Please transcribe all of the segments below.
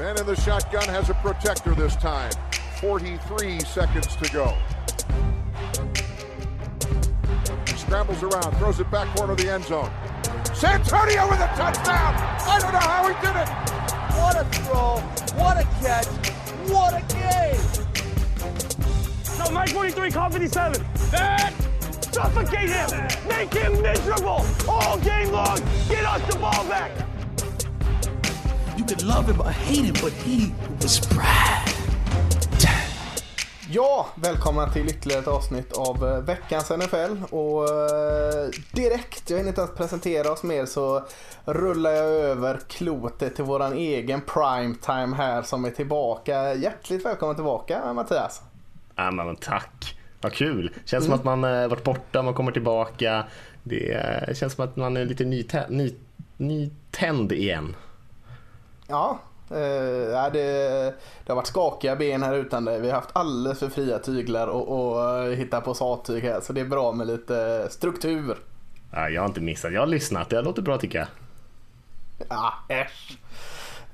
Man in the shotgun has a protector this time. 43 seconds to go. He scrambles around, throws it back corner of the end zone. Santonio with a touchdown! I don't know how he did it! What a throw! What a catch! What a game! No, Mike 43, call 57. That! Suffocate him! Make him miserable! All game long! Get us the ball back! You could love him or hate him, but he was Brad. Ja, välkomna till ytterligare ett avsnitt av eh, veckans NFL. Och eh, direkt, jag hinner inte ens presentera oss mer, så rullar jag över klotet till våran egen primetime här som är tillbaka. Hjärtligt välkommen tillbaka Mattias. Ja, men tack, vad kul. Känns som att man eh, varit borta, man kommer tillbaka. Det känns som att man är lite nytä- ny, nytänd igen. Ja, eh, det, det har varit skakiga ben här utan det. Vi har haft alldeles för fria tyglar och, och eh, hitta på sattyg här. Så det är bra med lite struktur. Ja, jag har inte missat, jag har lyssnat. Det låter bra tycker jag. Ja, äsch.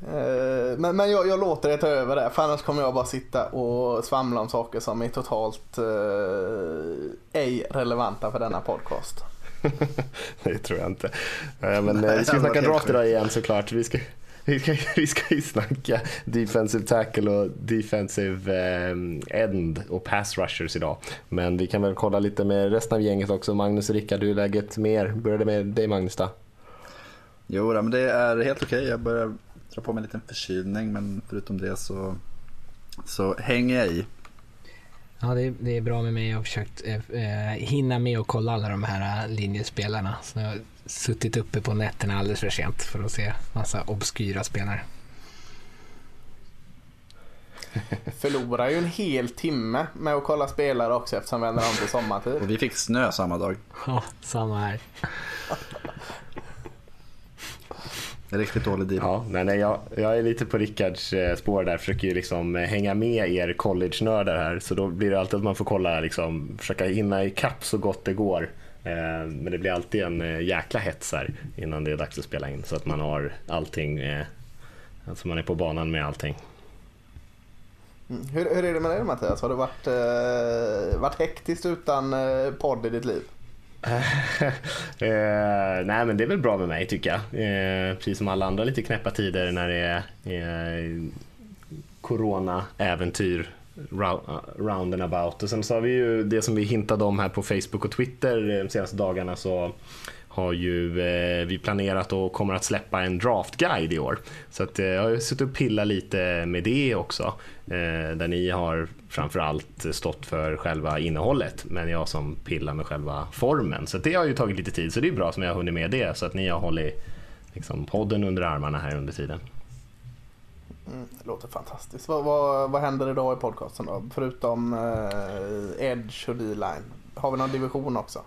Eh, Men, men jag, jag låter det ta över det, för annars kommer jag bara sitta och svamla om saker som är totalt eh, ej relevanta för denna podcast. det tror jag inte. Eh, Men Nej, vi ska snacka draft idag igen såklart. Vi ska, vi ska, vi ska ju snacka defensive tackle och defensive eh, end och pass rushers idag. Men vi kan väl kolla lite med resten av gänget också. Magnus och Rickard, hur är läget mer? Började med dig Magnus då? Jo, men det är helt okej. Jag börjar dra på mig en liten förkylning, men förutom det så, så hänger jag i. Ja, det är, det är bra med mig. Jag har försökt eh, eh, hinna med och kolla alla de här eh, linjespelarna. Så jag har suttit uppe på nätterna alldeles för sent för att se massa obskyra spelare. Förlorar ju en hel timme med att kolla spelare också eftersom vi ändrar om till sommartid. Och vi fick snö samma dag. Ja, samma här. En riktigt dålig deal. Ja, nej, nej, jag, jag är lite på Rickards eh, spår där, försöker ju liksom eh, hänga med er college-nördar här. Så då blir det alltid att man får kolla, liksom, försöka hinna ikapp så gott det går. Eh, Men det blir alltid en jäkla hets här innan det är dags att spela in. Så att man har allting, alltså man är på banan med allting. Mm. Hur, hur är det med dig Mattias? Har det varit, eh, varit hektiskt utan eh, podd i ditt liv? eh, nej men det är väl bra med mig tycker jag. Eh, precis som alla andra lite knäppa tider när det är eh, corona-äventyr-round uh, and about. Och sen så har vi ju det som vi hintade om här på Facebook och Twitter eh, de senaste dagarna så har ju eh, vi planerat och kommer att släppa en draftguide i år. Så att, eh, jag har suttit och pillat lite med det också. Eh, där ni har framförallt stått för själva innehållet men jag som pillar med själva formen. Så att det har ju tagit lite tid så det är bra som jag har hunnit med det så att ni har hållit liksom, podden under armarna här under tiden. Mm, det låter fantastiskt. Vad, vad, vad händer idag i podcasten då? Förutom eh, Edge och D-line. Har vi någon division också?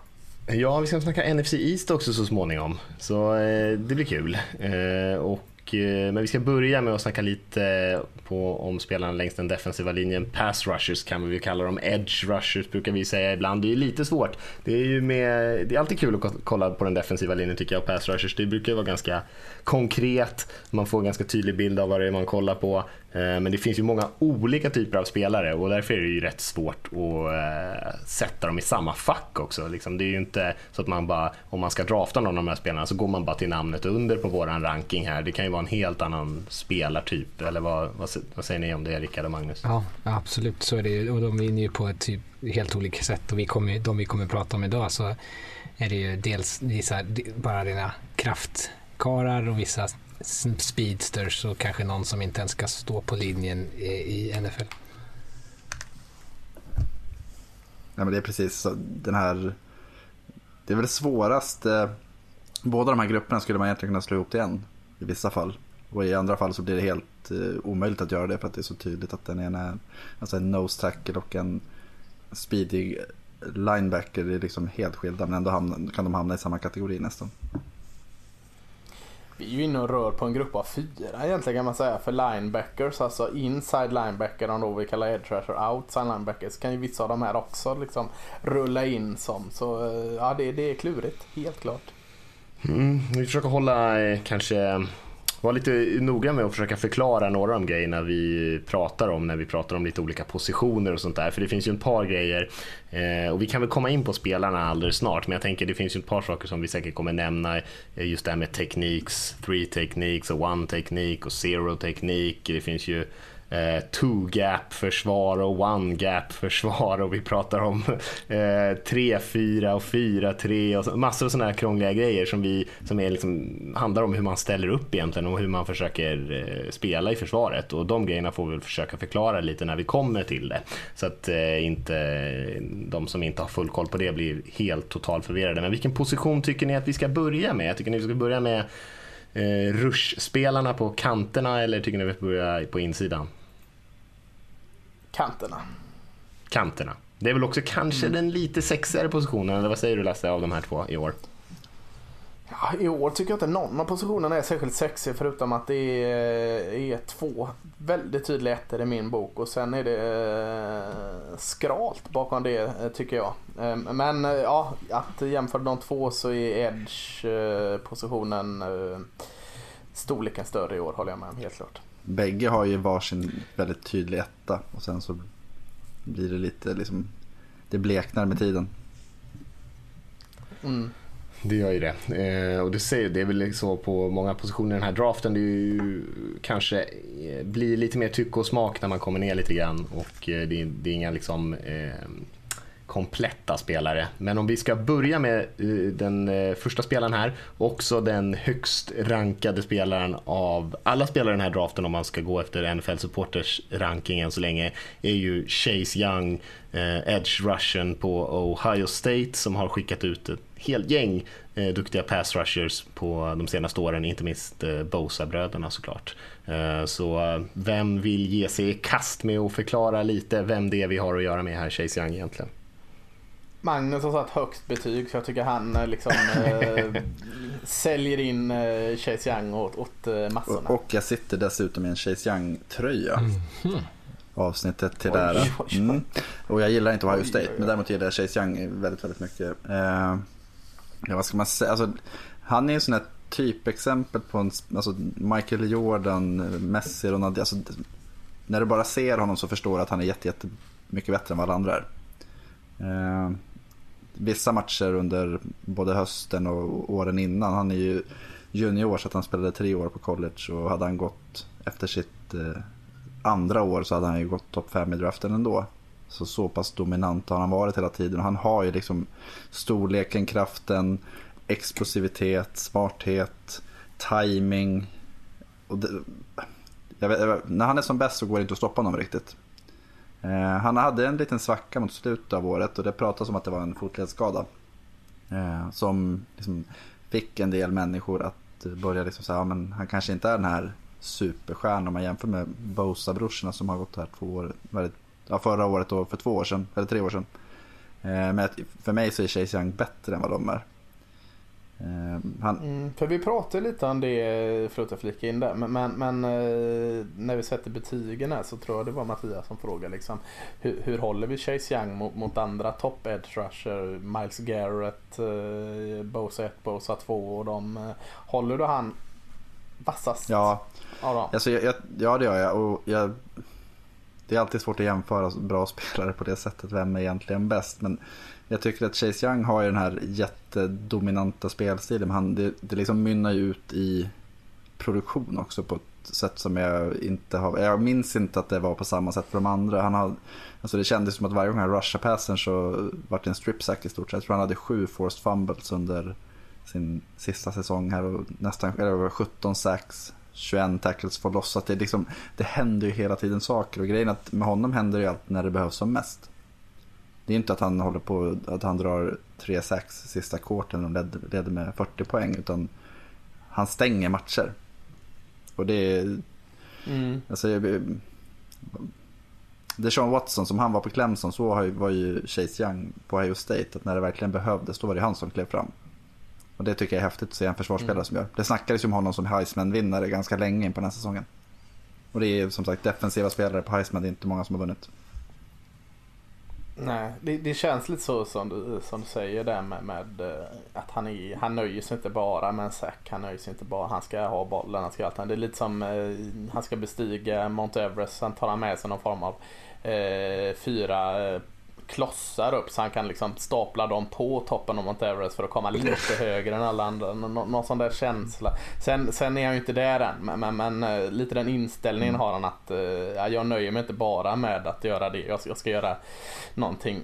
Ja, vi ska snacka NFC East också så småningom. Så eh, det blir kul. Eh, och, Eh, men vi ska börja med att snacka lite eh, på, om spelarna längs den defensiva linjen. Pass rushers kan vi kalla dem. Edge rushers brukar vi säga ibland. Det är lite svårt. Det är ju med, det är alltid kul att kolla på den defensiva linjen tycker jag. Pass rushers, det brukar vara ganska konkret. Man får en ganska tydlig bild av vad det är man kollar på. Eh, men det finns ju många olika typer av spelare och därför är det ju rätt svårt att sätta dem i samma fack också. Liksom, det är ju inte så att man bara, om man ska drafta någon av de här spelarna så går man bara till namnet under på våran ranking här. Det kan ju vara en helt annan spelartyp. Eller vad, vad, vad säger ni om det, Rickard och Magnus? Ja, absolut så är det ju. Och de vinner ju på ett typ helt olika sätt. Och vi kommer, de vi kommer prata om idag så är det ju dels vissa bara rena kraftkarar och vissa speedsters och kanske någon som inte ens ska stå på linjen i, i NFL. Ja, men det är precis så, den här... Det är väl svårast. Eh, båda de här grupperna skulle man egentligen kunna slå ihop till en i vissa fall. Och i andra fall så blir det helt eh, omöjligt att göra det för att det är så tydligt att den ena är alltså en nose tackle och en speedig linebacker. Det är liksom helt skilda men ändå hamna, kan de hamna i samma kategori nästan. Vi är ju inne och rör på en grupp av fyra egentligen kan man säga för linebackers. Alltså inside linebacker, om då vi kallar edge rusher, outside linebackers. Kan ju vissa av de här också liksom rulla in som. Så eh, ja, det, det är klurigt, helt klart. Mm, vi försöker hålla eh, kanske Var lite noga med att försöka förklara några av de grejerna vi pratar om när vi pratar om lite olika positioner och sånt där. För det finns ju ett par grejer eh, och vi kan väl komma in på spelarna alldeles snart men jag tänker det finns ju ett par saker som vi säkert kommer nämna. Eh, just det här med tekniks, three techniques och one-teknik och zero teknik. Det finns ju eh, two gap försvar och one gap försvar och vi pratar om eh, 3 4 och 4 3 och så, massor av sådana här krångliga grejer som, vi, som är liksom, handlar om hur man ställer upp egentligen och hur man försöker eh, spela i försvaret och de grejerna får vi försöka förklara lite när vi kommer till det så att eh, inte de som inte har full koll på det blir helt totalt förvirrade. Men vilken position tycker ni att vi ska börja med? Jag tycker ni vi ska börja med eh, rush-spelarna på kanterna eller tycker ni vi ska börja på insidan? Kanterna. Kanterna. Det är väl också kanske mm. den lite sexigare positionen, eller vad säger du Lasse, av de här två i år? Ja, I år tycker jag inte någon av positionerna är särskilt sexig förutom att det är, är två väldigt tydliga ettor i min bok och sen är det eh, skralt bakom det eh, tycker jag. Eh, men ja, att jämföra de två så är Edge-positionen storleken större i år håller jag med om helt klart. Bägge har ju varsin väldigt tydlig etta och sen så blir det lite liksom, det bleknar med tiden. Mm. Det gör ju det. Eh, och du säger, det är väl så på många positioner i den här draften. Det är ju, kanske eh, blir lite mer tycke och smak när man kommer ner lite grann. Och eh, det, det är inga liksom eh, kompletta spelare. Men om vi ska börja med eh, den eh, första spelaren här, också den högst rankade spelaren av alla spelare i den här draften om man ska gå efter NFL Supporters ranking än så länge, är ju Chase Young, eh, Edge Russian på Ohio State som har skickat ut ett helt gäng eh, duktiga pass rushers på de senaste åren, inte minst Bosa-bröderna såklart. Så vem vill ge sig i kast med att förklara lite vem det är vi har att göra med här, Chase Young egentligen? Magnus har satt högst betyg så jag tycker han eh, liksom äh, säljer in äh, Chase Young åt, åt äh, massorna. Och, och, jag sitter dessutom i en Chase Young-tröja. Mm. Avsnittet till där. Mm. Och jag gillar inte Ohio State, men däremot gillar jag Chase Young väldigt, väldigt mycket. Eh, ja, vad ska man säga? Alltså, han är en sån här typexempel på en, alltså Michael Jordan, Messi, Ronaldo. Alltså, när du bara ser honom så förstår du att han är jätte, jätte mycket bättre än vad alla andra är. Eh, vissa matcher under både hösten och åren innan. Han är ju junior så att han spelade tre år på college och hade han gått efter sitt eh, andra år så hade han ju gått topp fem i draften ändå. Så så pass dominant har han varit hela tiden och han har ju liksom storleken, kraften, explosivitet, smarthet, timing. Och det, jag vet, när han är som bäst så går det inte att stoppa honom riktigt. Eh, han hade en liten svacka mot slutet av året och det pratas om att det var en fotledsskada. Eh, som liksom fick en del människor att börja liksom säga, ja, men han kanske inte är den här superstjärnan om man jämför med Bosa-brorsorna som har gått här två år, ja, förra året och för två år sedan, eller tre år sedan. Eh, men för mig så är Chase Young bättre än vad de är. Eh, han... Mm, för vi pratade lite om det, förlåt jag flika in där, men, men, men eh, när vi sätter betygen här så tror jag det var Mattias som frågade liksom, hur, hur håller vi Chase Young mot, mot andra top edge rusher, Miles Garrett, Bosa 1, Bosa 2 och de. Eh, håller du han vassast ja. Alltså, jag, ja det gör jag och jag, det är alltid svårt att jämföra bra spelare på det sättet, vem är egentligen bäst? Men jag tycker att Chase Young har ju den här jättedominanta spelstilen. Men han, det, det liksom mynnar ju ut i produktion också på ett sätt som jag inte har. Jag minns inte att det var på samma sätt för de andra. Han har, alltså det kändes som att varje gång han rushade passen så var det en strip sack i stort sett. Jag tror han hade sju forced fumbles under sin sista säsong här och nästan eller 17 sacks. 21 tackles för loss. Så det, liksom, det händer ju hela tiden saker och grejen är att med honom händer det ju allt när det behövs som mest. Det är inte att han håller på att han drar tre sax sista kvarten och leder, leder med 40 poäng utan han stänger matcher. Och det är... Mm. Alltså, Deshaun Watson som han var på Clemson så var ju Chase Young på Ohio State. Att när det verkligen behövdes då var det han som klev fram. Och det tycker jag är häftigt att se en försvarsspelare mm. som gör. Det snackades ju om honom som Heisman-vinnare ganska länge in på den här säsongen. Och det är som sagt defensiva spelare på Heisman, det är inte många som har vunnit. Nej, det, det, känns lite så som du, som du säger där med, med eh, att han, är, han nöjer sig inte bara med en säck. Han nöjer sig inte bara, han ska ha bollen, han ska allt. Det är lite som eh, han ska bestiga Mount Everest, sen tar han med sig någon form av eh, fyra eh, klossar upp så han kan liksom stapla dem på toppen av Mount Everest för att komma lite högre än alla andra. Nå någon sån där känsla. Sen, sen är han ju inte där än men, men, men eh, lite den inställningen har han att uh, jag nöjer mig inte bara med att göra det. Jag, jag ska göra någonting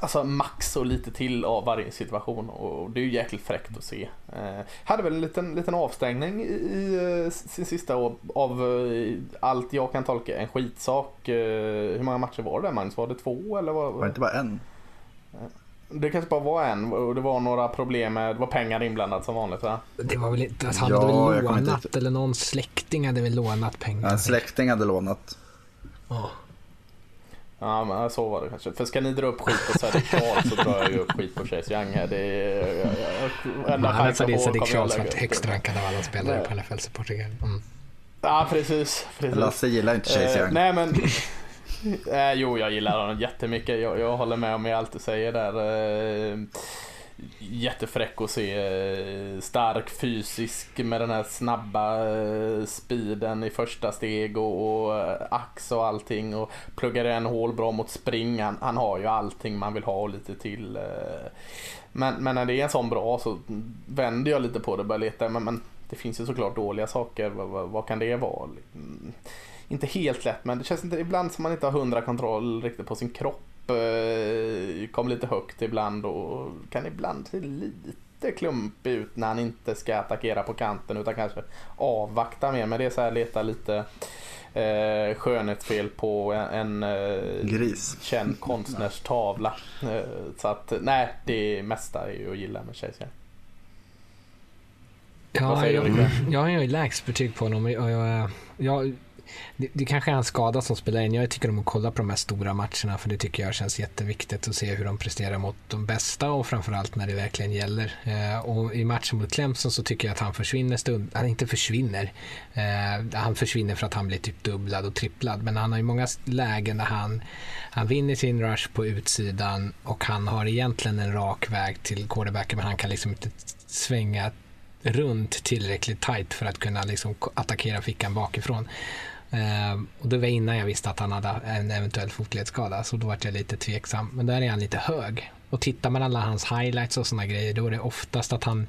alltså max och lite till av varje situation och det är ju jäkligt fräckt att se. Eh, hade väl en liten, liten avstängning i, i eh, sin sista år av eh, allt jag kan tolka en skitsak. Eh, hur många matcher var det Magnus? Var det två eller? Var, var det inte bara en? Eh, det kanske bara var en och det var några problem med, det var pengar inblandat som vanligt va? Det var väl inte, alltså han ja, hade väl lånat eller någon släkting hade väl lånat pengar. Ja, en släkting hade lånat. Ja. Ja men så var det kanske. För ska ni dra upp skit på Sadiq Charles så drar jag ju upp skit på Chase Young här. Det är... Enda ja, chansen på Sadiq Charles varit högst rankad av alla spelare på NFL supportringar. Mm. Ja precis. precis. Lasse gillar inte Chase Young. Eh, nej men... Eh, jo jag gillar honom jättemycket. Jag, jag håller med om jag alltid säger där. Eh, jättefräck att se. Eh, stark fysisk med den här snabba eh, speeden i första steg och, och eh, ax och allting. Och pluggar en hål bra mot spring. Han, han, har ju allting man vill ha och lite till. Men, men när det är en sån bra så vänder jag lite på det och börjar leta. Men, men det finns ju såklart dåliga saker. Vad, vad, vad kan det vara? Liksom, inte helt lätt men det känns inte ibland som man inte har hundra kontroll riktigt på sin kropp Eh, kom lite högt ibland och kan ibland se lite klumpig ut när han inte ska attackera på kanten utan kanske avvakta mer. Men det är så här leta lite eh, skönhetsfel på en, en eh, Gris. känd konstnärs tavla. Eh, så att nej, det mesta är ju att gilla med Chase Ja, jag, jag har ju lägst betyg på honom. Jag, jag, jag, det, det kanske är en skada som spelar in. Jag tycker om att kolla på de här stora matcherna för det tycker jag känns jätteviktigt att se hur de presterar mot de bästa och framförallt när det verkligen gäller. Eh, och i matchen mot Clemson så tycker jag att han försvinner stund, han inte försvinner. Eh, han försvinner för att han blir typ dubblad och tripplad men han har ju många lägen där han, han vinner sin rush på utsidan och han har egentligen en rak väg till quarterbacken men han kan liksom inte svänga runt tillräckligt tight för att kunna liksom attackera fickan bakifrån. Eh, och det var innan jag visste att han hade en eventuell fotledsskada, så då var jag lite tveksam. Men där är han lite hög. Och tittar man alla hans highlights och sådana grejer, då är det oftast att han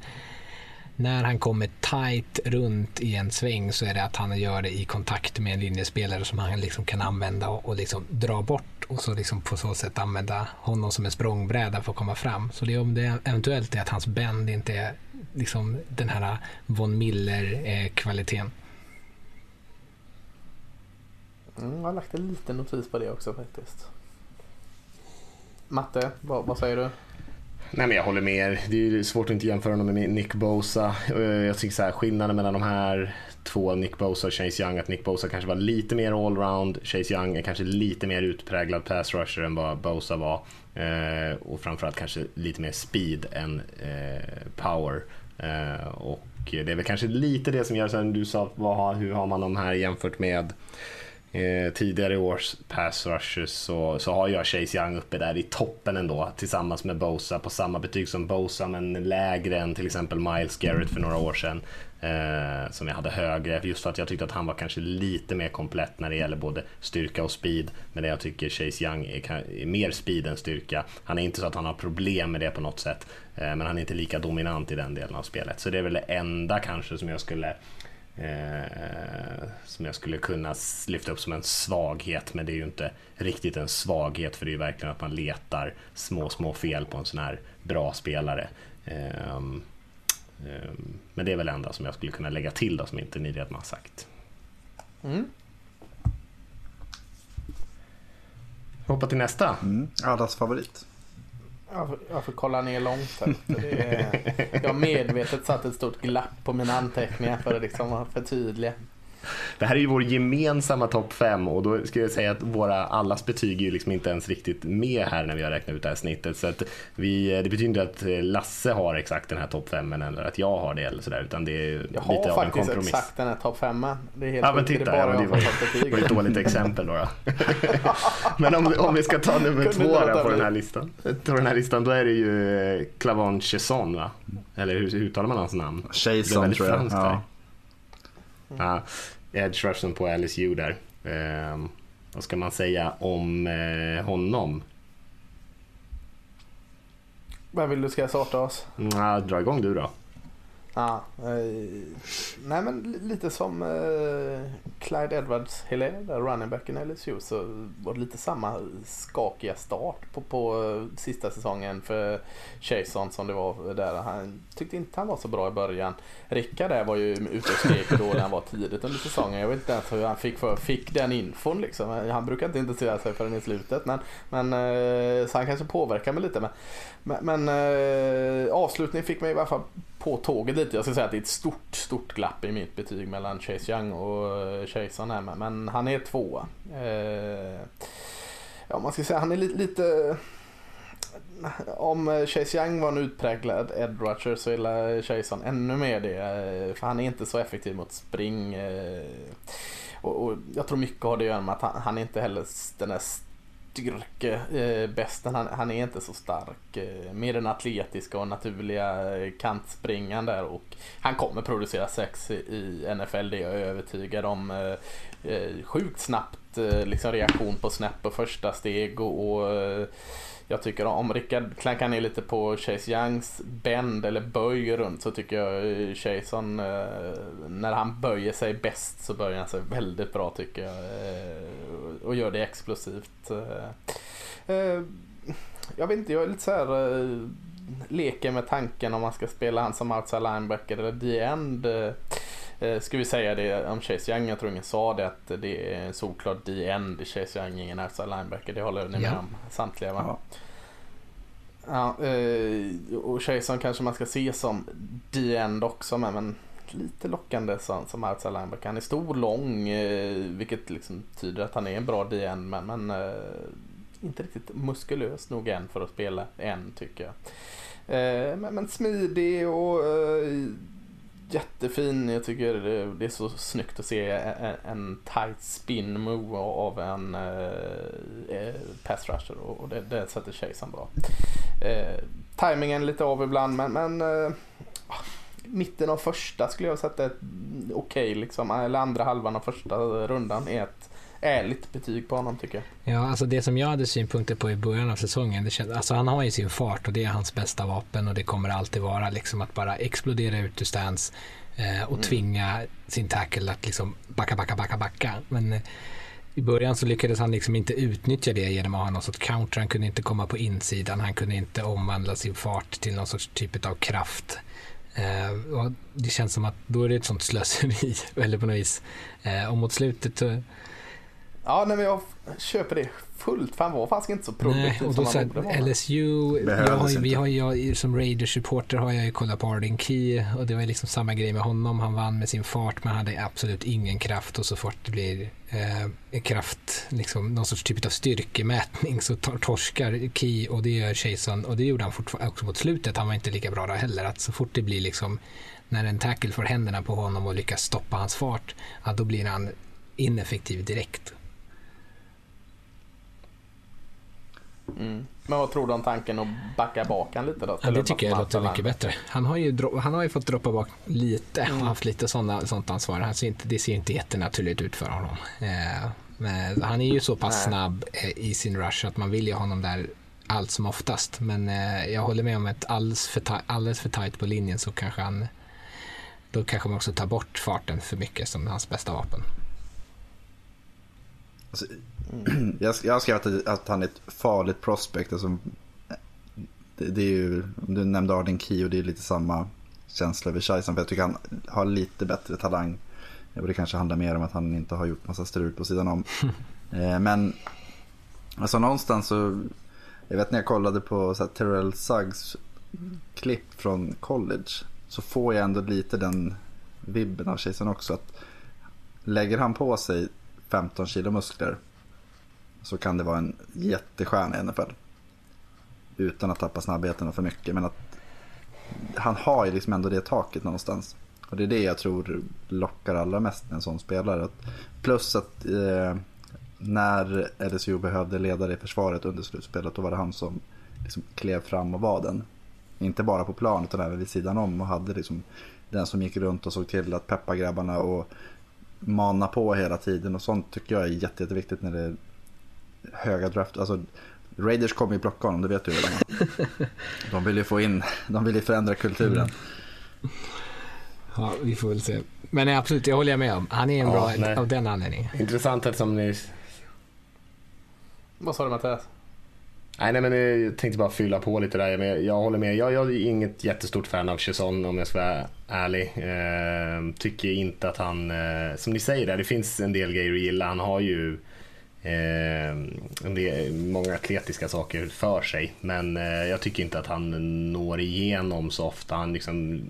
när han kommer tight runt i en sväng så är det att han gör det i kontakt med en linjespelare som han liksom kan använda och, och liksom dra bort och så liksom på så sätt använda honom som en språngbräda för att komma fram. Så det om det eventuellt är att hans bend inte är liksom den här von Miller-kvaliteten. Eh, Mm, jag har lagt en liten notis på det också faktiskt. Matte, vad, vad säger du? Nej, men jag håller med er. Det är svårt att inte jämföra honom med Nick Bosa. Eh, jag tycker så här, skillnaden mellan de här två, Nick Bosa och Chase Young, att Nick Bosa kanske var lite mer allround. Chase Young är kanske lite mer utpräglad pass rusher än vad Bosa var. Eh, och framförallt kanske lite mer speed än eh, power. Och det är väl kanske lite det som gör, sen du sa, vad, hur har man de här jämfört med eh, tidigare års pass rushes så, så har jag Chase Young uppe där i toppen ändå tillsammans med Bosa på samma betyg som Bosa men lägre än till exempel Miles Garrett för några år sedan. Eh, som jag hade högre just för att jag tyckte att han var kanske lite mer komplett när det gäller både styrka och speed. Men jag tycker Chase Young är, är, mer speed än styrka. Han är inte så att han har problem med det på något sätt. Eh, men han är inte lika dominant i den delen av spelet. Så det är väl det enda kanske som jag skulle Eh, som jag skulle kunna lyfta upp som en svaghet, men det är ju inte riktigt en svaghet för det är ju verkligen att man letar små, små fel på en sån här bra spelare. Eh, eh, men det är väl det enda som jag skulle kunna lägga till då, som inte ni redan har sagt. Mm. Hoppa till nästa. Mm. Allas favorit. Jag får, jag får kolla ner långt Är, jag har medvetet satt ett stort glapp på mina anteckningar för att liksom förtydliga. Det här är ju vår gemensamma topp fem och då skulle jag säga att våra allas betyg är ju liksom inte ens riktigt med här när vi har räknat ut det här snittet. Så att vi, det betyder inte att Lasse har exakt den här topp femmen eller att jag har det eller sådär utan det är Jag lite har av en faktiskt kompromiss. exakt den här topp femman. Det är helt Ja men titta, det är ja, bara men det jag var, det var ett dåligt exempel då. då. men om, om vi ska ta nummer två då på den här listan. På den här listan då är det ju eh, Clavon Chesson va? Eller hur uttalar man hans namn? Det är Chason väldigt tror jag. Ja. Där. Ja, edge rushen på LSU där. Ehm, vad ska man säga om eh, honom? Vem vill du ska starta oss? Ja, dra igång du då. Ja, eh, nej men lite som eh, Clyde Edwards Hilaire, där running backen i LSU, så var det lite samma skakiga start på, på eh, sista säsongen för Chason som det var där. Han tyckte inte han var så bra i början. Rickard där var ju ute och skrek då när han var tidigt under säsongen. Jag vet inte ens hur han fick, för, fick den infon liksom. Han brukar inte intressera sig förrän i slutet. Men, men, eh, så han kanske påverkar mig lite. Men, men, men eh, avslutningen fick mig i alla fall på tåget lite. Jag ska säga att det är ett stort, stort glapp i mitt betyg mellan Chase Young och eh, här. Men, men han är tvåa. Eh, ja, man ska säga han är lite, lite om Chase Young var en utpräglad Ed Rutcher så är Chason ännu mer det. Eh, för han är inte så effektiv mot spring. eh, Och, och jag tror mycket har det att göra med att han, han är inte heller den där styrkebästen. Eh, han, han är inte så stark. eh, Mer den atletiska och naturliga eh, kantspringan där. Och han kommer producera sex i- i NFL, det är jag övertygad om. Eh, eh, Sjukt snabbt eh, liksom reaktion på snäpp och första steg och, och eh, jag tycker om Rickard klankar ner lite på Chase Youngs bend eller böj runt så tycker jag eh, Chason eh, när han böjer sig bäst så böjer han sig väldigt bra tycker jag. Eh, och gör det explosivt. Jag vet inte, jag är lite så här leker med tanken om man ska spela han som outside linebacker eller the end. Eh, ska vi säga det om Chase Young, jag tror ingen sa det att det är såklart the end i Chase Young, ingen outside linebacker. Det håller ni med Ja. om samtliga va? Ja. Ja, eh, och Chason kanske man ska se som the end också med, men lite lockande som, som outside linebacker. Han är stor, lång, eh, vilket liksom tyder att han är en bra the end, men, men eh, inte riktigt muskulös nog än för att spela än tycker jag. Eh, men, men smidig och eh, jättefin. Jag tycker det, det är så snyggt att se en, en tight spin move av en eh, eh pass rusher och, och det, det sätter kejsaren bra. Eh, timingen lite av ibland men, men eh, mitten av första skulle jag sätta ett okej okej liksom. Eller andra halvan av första rundan är ett ärligt betyg på honom tycker jag. Ja, alltså det som jag hade synpunkter på i början av säsongen, det känd, alltså han har ju sin fart och det är hans bästa vapen och det kommer alltid vara liksom att bara explodera ut ur stance eh, och tvinga sin tackle att liksom backa, backa, backa, backa. Men eh, i början så lyckades han liksom inte utnyttja det genom att ha någon sorts counter. Han kunde inte komma på insidan, han kunde inte omvandla sin fart till någon sorts typ av kraft. Eh, det känns som att då är det ett sånt slöseri, eller på något vis. Eh, och mot slutet Ja, nej, men jag köper det fullt. För han var faktiskt inte så produktiv Nej, och som då så han borde vara. LSU, jag har, vi har jag, som Raiders-supporter har jag ju kollat på Arden Key och det var liksom samma grej med honom. Han vann med sin fart men hade absolut ingen kraft och så fort det blir eh, kraft, liksom någon sorts typ av styrkemätning så tor- torskar Key och det gör Chason och det gjorde han fortfarande också mot slutet. Han var inte lika bra då heller. Att så fort det blir liksom när en tackle får händerna på honom och lyckas stoppa hans fart, då blir han ineffektiv direkt. Mm. Men vad tror du om tanken att backa bak han lite då? Ja, det tycker jag låter mycket bättre. Han har ju, dro- han har ju fått droppa bak lite Mm. och haft lite såna, sånt ansvar. Han ser inte, det ser inte jättenaturligt ut för honom. Eh, men han är ju så pass Nej. snabb eh, i sin rush att man vill ju ha honom där allt som oftast. Men eh, jag håller med om att alldeles för, ta- alldeles för tajt på linjen så kanske han då kanske man också tar bort farten för mycket som hans bästa vapen. Alltså, jag, jag har skrivit att, han är ett farligt prospect. Alltså, det, det är ju, du nämnde Arden Key och det är lite samma känsla över Scheisen. För jag tycker han har lite bättre talang. Och det kanske handlar mer om att han inte har gjort massa strul på sidan om. Eh, Men alltså någonstans så, jag vet när jag kollade på så här, Terrell Suggs klipp från college. Så får jag ändå lite den vibben av Chasen också. Att lägger han på sig 15 kilo muskler så kan det vara en jättestjärna i NFL. Utan att tappa snabbheten för mycket. Men att han har ju liksom ändå det taket någonstans. Och det är det jag tror lockar allra mest med en sån spelare. Plus att eh, när LSU behövde ledare i försvaret under slutspelet då var det han som liksom klev fram och var den. Inte bara på plan utan även vid sidan om och hade liksom den som gick runt och såg till att peppa grabbarna och mana på hela tiden och sånt tycker jag är jätte, jätteviktigt när det höga draft. Alltså, Raiders kommer ju plocka honom, det vet du redan. De vill ju få in, de vill ju förändra kulturen. Mm. Ja, vi får väl se. Men absolut, jag håller med om. Han är en ja, bra nej. av den anledningen. Intressant eftersom ni... Vad sa du Mattias? Nej, nej, men jag tänkte bara fylla på lite där. Men jag håller med. Jag, jag är inget jättestort fan av Chesson om jag ska vara ärlig. Eh, tycker inte att han, eh, som ni säger där, det finns en del grejer att gilla. Han har ju eh, är många atletiska saker för sig. Men eh, jag tycker inte att han når igenom så ofta. Han liksom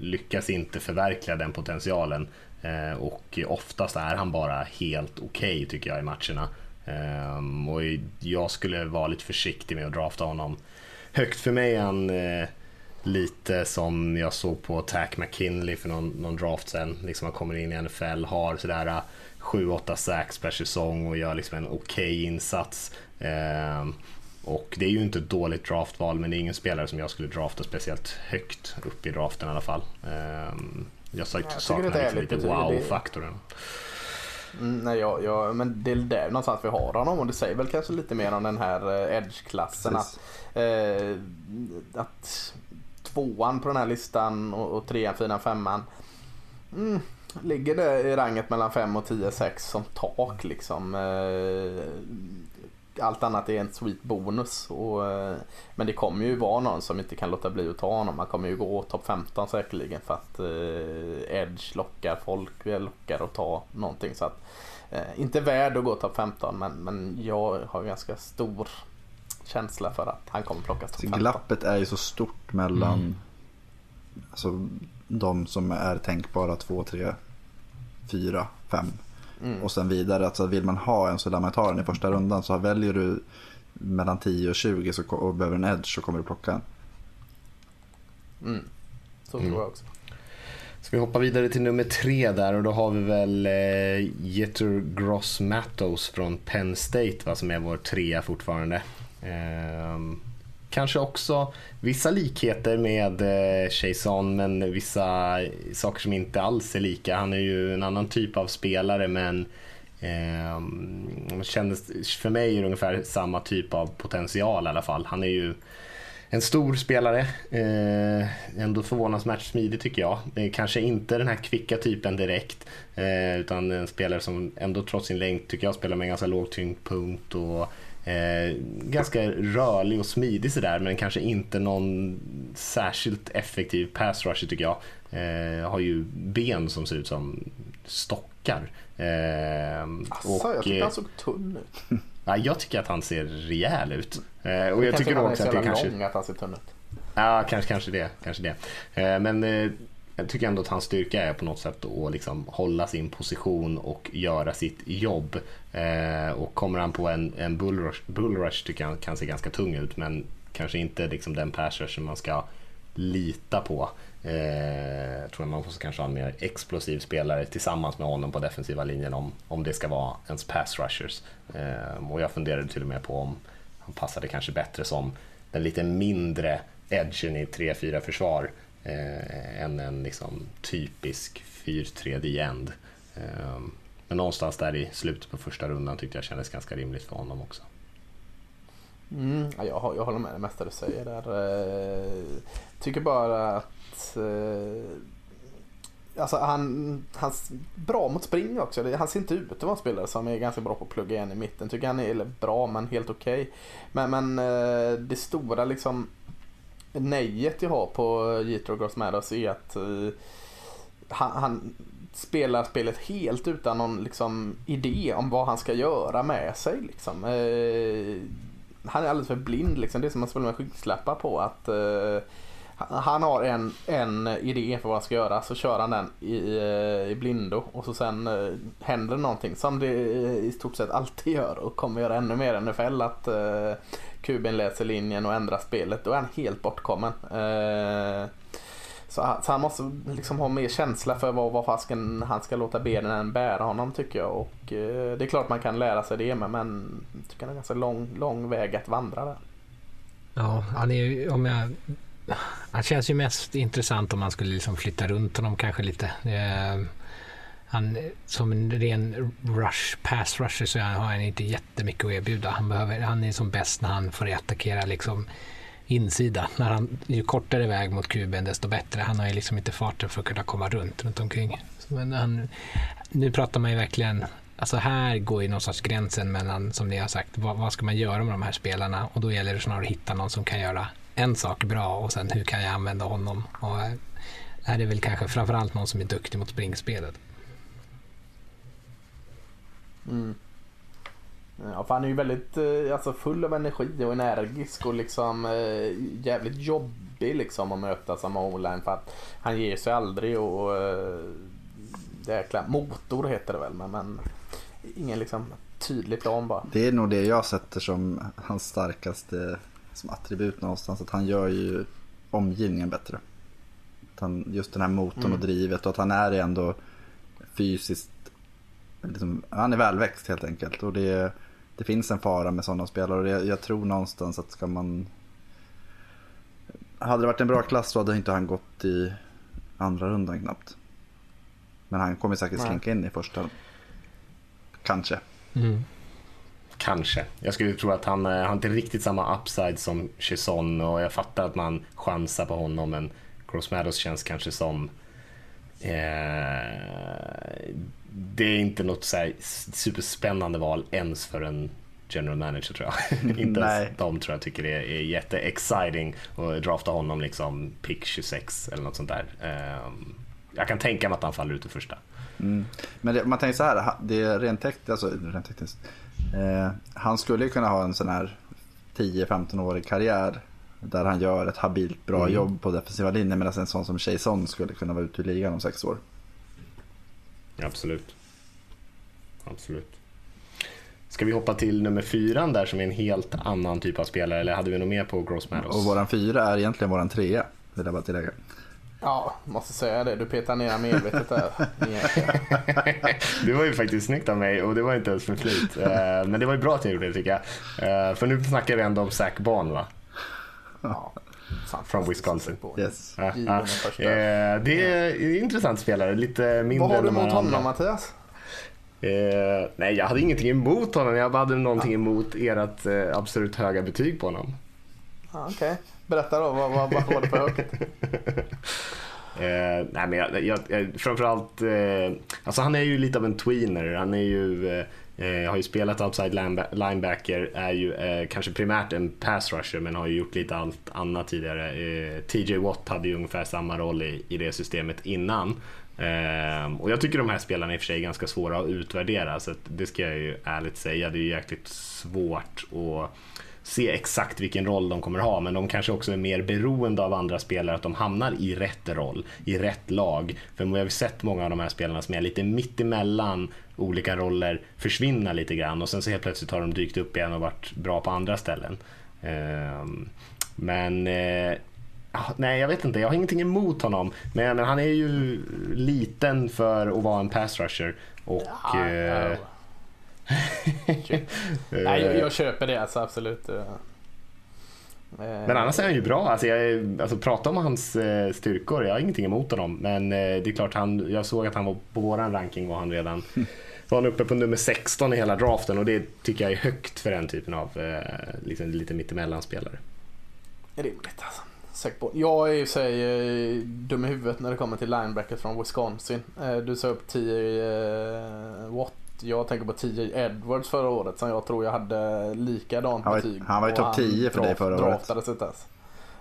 lyckas inte förverkliga den potentialen. Eh, och oftast är han bara helt okej okay, tycker jag i matcherna. Eh, och jag skulle vara lite försiktig med att drafta honom högt. För mig är han eh, lite som jag såg på Tack McKinley för någon, någon draft sen. Liksom han kommer in i NFL, har sådär eh, 7-8 sacks per säsong och gör liksom en okej okay insats. Um, och det är ju inte ett dåligt draftval men det är ingen spelare som jag skulle drafta speciellt högt upp i draften i alla fall. Um, jag saknar liksom lite wow-faktorn. Mm, nej, jag, jag, men det är där någonstans vi har honom och det säger väl kanske lite mer om den här eh, edge-klassen. Att, eh, att tvåan på den här listan och, och trean, fyran, femman mm, ligger det i ranget mellan 5 och 10, 6 som tak liksom. Eh, allt annat är en sweet bonus. Och, eh, men det kommer ju vara någon som inte kan låta bli att ta honom. Man kommer ju gå topp 15 säkerligen för att eh, Edge lockar folk, lockar att ta någonting. Så att, inte värd att gå topp 15 men, men jag har ganska stor känsla för att han kommer plockas topp 15. Glappet är ju så stort mellan mm. alltså, de som är tänkbara 2, 3, 4, 5 Mm. Och sen vidare, alltså vill man ha en så lär man ta den i första rundan. Så väljer du mellan 10 och 20 så, och behöver en edge så kommer du plocka en. Mm. Så tror jag också. Ska vi hoppa vidare till nummer tre där och då har vi väl eh, Jeter Gross Matos från Penn State va, som är vår trea fortfarande. Eh, kanske också vissa likheter med eh, Chason men vissa saker som inte alls är lika. Han är ju en annan typ av spelare men eh, kändes, för mig är det ungefär samma typ av potential i alla fall. Han är ju en stor spelare, eh, ändå förvånansvärt smidig tycker jag. Eh, kanske inte den här kvicka typen direkt, eh, utan en spelare som ändå trots sin längd tycker jag spelar med en ganska låg tyngdpunkt och Eh, ganska rörlig och smidig sådär men kanske inte någon särskilt effektiv pass rusher tycker jag. Eh, har ju ben som ser ut som stockar. Eh, Asså, och, jag tycker han såg tunn ut. ja, jag tycker att han ser rejäl ut. Eh, och jag tycker också att det kanske... lång att han ser tunn ut. Ja, kanske, kanske det. Kanske det. Eh, men eh, jag tycker ändå att hans styrka är på något sätt att liksom hålla sin position och göra sitt jobb. Eh, och kommer han på en, en bullrush, bullrush tycker jag kan se ganska tung ut men kanske inte liksom den passrush som man ska lita på. Eh, jag tror man måste kanske ha en mer explosiv spelare tillsammans med honom på defensiva linjen om, om det ska vara ens pass rushers. Eh, och jag funderade till och med på om han passade kanske bättre som den lite mindre edgen i 3-4 försvar eh, än en liksom typisk 4-3 end. Eh, men någonstans där i slutet på första rundan tyckte jag kändes ganska rimligt för honom också. Mm, jag, jag håller med det mesta du säger där. Eh, tycker bara att eh, Alltså han, han bra mot spring också. Han ser inte ut att vara en spelare som är ganska bra på att plugga igen i mitten. Tycker han är bra men helt okej. Okay. Men, men eh, det stora liksom nejet jag har på Jitro Grossmados är att eh, han, han, spelar spelet helt utan någon liksom, idé om vad han ska göra med sig. Liksom. Eh, han är alldeles för blind. Liksom. Det är som att spela med skygglappar på. att eh, Han har en, en idé för vad han ska göra så kör han den i, eh, i blindo och så sen eh, händer någonting som det eh, i stort sett alltid gör och kommer göra ännu mer än NFL att eh, kuben läser linjen och ändrar spelet. Då är han helt bortkommen. Eh, så, så, han måste liksom ha mer känsla för vad, vad fasken han ska låta benen bära honom tycker jag. Och eh, det är klart man kan lära sig det men, men jag tycker det är en ganska lång, lång väg att vandra där. Ja, han är om jag han känns ju mest intressant om man skulle liksom flytta runt honom kanske lite. Eh, han, som en ren rush, pass rusher så har han inte jättemycket att erbjuda. Han, behöver, han är som bäst när han får attackera liksom insida. När han, ju kortare väg mot kuben desto bättre. Han har ju liksom inte farten för att kunna komma runt runt omkring. Men han, nu pratar man ju verkligen Alltså här går ju någon sorts gränsen mellan, som ni har sagt, vad, vad, ska man göra med de här spelarna? Och då gäller det snarare att hitta någon som kan göra en sak bra och sen hur kan jag använda honom? Och eh, är det väl kanske framförallt någon som är duktig mot springspelet. Mm. Ja, för han är ju väldigt eh, alltså, full av energi och energisk och liksom eh, jävligt jobbig liksom att möta som online för att han ger sig aldrig och eh, jäkla motor heter det väl men, men ingen liksom tydlig plan bara. Det är nog det jag sätter som hans starkaste som attribut någonstans. Att han gör ju omgivningen bättre. Han, just den här motorn mm. och drivet och att han är ändå fysiskt, liksom, han är välväxt helt enkelt. Och det, det finns en fara med sådana spelare och det, jag tror någonstans att ska man... Hade det varit en bra klass så hade inte han gått i andra rundan knappt. Men han kommer säkert slinka in i första. Kanske. Mm. Kanske. Jag skulle tro att han har inte riktigt samma upside som Chison och jag fattar att man chansar på honom men Cross Meadows känns kanske som eh, det är inte något så superspännande val ens för en general manager tror jag. inte ens de tror jag tycker det är jätteexciting att drafta honom liksom pick 26 eller något sånt där. Eh, jag kan tänka mig att han faller ut i första. Mm. Men det, man tänker så här, det är rent tekniskt, alltså, rent tekniskt Eh, han skulle kunna ha en sån här 10-15-årig karriär där han gör ett habilt bra mm. jobb på defensiva linjen medan en sån som Jason skulle kunna vara ute i ligan om sex år. Absolut. Absolut. Ska vi hoppa till nummer fyra där som är en helt annan typ av spelare eller hade vi något mer på Gross Meadows? Och våran fyra är egentligen våran trea, vill jag bara tillägga. Ja, måste säga det. Du petar ner medvetet där. det var ju faktiskt snyggt av mig och det var inte ens med flit. Eh, men det var ju bra att jag gjorde det tycker jag. Eh, för nu snackar vi ändå om Zach Bond va? Ja. Från Wisconsin. Yes. Ja, ja. Eh, det är en intressant spelare. Lite mindre Vad har du emot honom Mattias? Eh, nej, jag hade ingenting emot honom. Jag hade någonting emot ert eh, absolut höga betyg på honom. Ah, Okej. Okay. Berätta då, vad, vad, vad var det för högt? Eh, nej men jag, jag, jag, framförallt, eh, alltså han är ju lite av en tweener. Han är ju, eh, Eh, har ju spelat outside linebacker, är ju eh, kanske primärt en pass rusher men har ju gjort lite allt annat tidigare. Eh, TJ Watt hade ju ungefär samma roll i, i det systemet innan. Eh, och jag tycker de här spelarna i och för sig är ganska svåra att utvärdera så att det ska jag ju ärligt säga. Det är ju jäkligt svårt att se exakt vilken roll de kommer ha, men de kanske också är mer beroende av andra spelare, att de hamnar i rätt roll, i rätt lag. För vi har ju sett många av de här spelarna som är lite mittemellan olika roller försvinna lite grann och sen så helt plötsligt har de dykt upp igen och varit bra på andra ställen. Ehm, men eh, Nej, jag vet inte. Jag har ingenting emot honom. Men, men han är ju liten för att vara en pass rusher. Och, ja, ja. Eh, Nej, jag, jag, köper det alltså absolut. Men annars är han ju bra. Alltså, jag, alltså, prata om hans eh, styrkor, jag har ingenting emot honom. Men eh, det är klart, han, jag såg att han var på våran ranking var han redan var han uppe på nummer 16 i hela draften och det tycker jag är högt för den typen av eh, liksom, lite mittemellan-spelare. Rimligt alltså. Jag är ju sig dum i huvudet när det kommer till linebackers från Wisconsin. Du sa upp 10 Watt jag tänker på TJ Edwards förra året som jag tror jag hade likadant han var, betyg. Han var ju topp 10 för dig förra året. Draftades inte ens.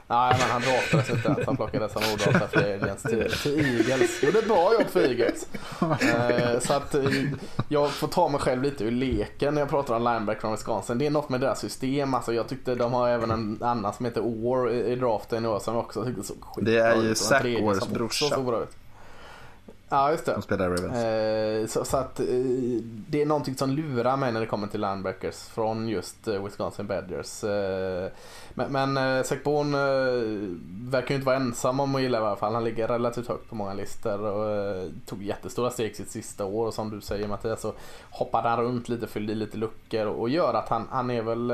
Nej, men han draftades inte ens. Han plockades som odraftad free agents till, till Eagles. Gjorde ett bra jobb för Eagles. Eh, så att eh, jag får ta mig själv lite ur leken när jag pratar om linebacker från Wisconsin. Det är något med deras system. Alltså, jag tyckte de har även en annan som heter Orr i, i draften i år som jag också tyckte såg skitbra Det är ut. ju tredje Orrs brorsa. bra ut. Ja, just det. Som spelar i Ravens. Eh, så, så att eh, det är någonting som lurar mig när det kommer till linebackers från just eh, Wisconsin Badgers. Eh, men men eh, Zach Bone eh, verkar ju inte vara ensam om att gilla i alla fall. Han ligger relativt högt på många listor och eh, tog jättestora steg sitt sista år och som du säger Mattias så hoppade han runt lite, fyllde i lite luckor och, och gör att han, han är väl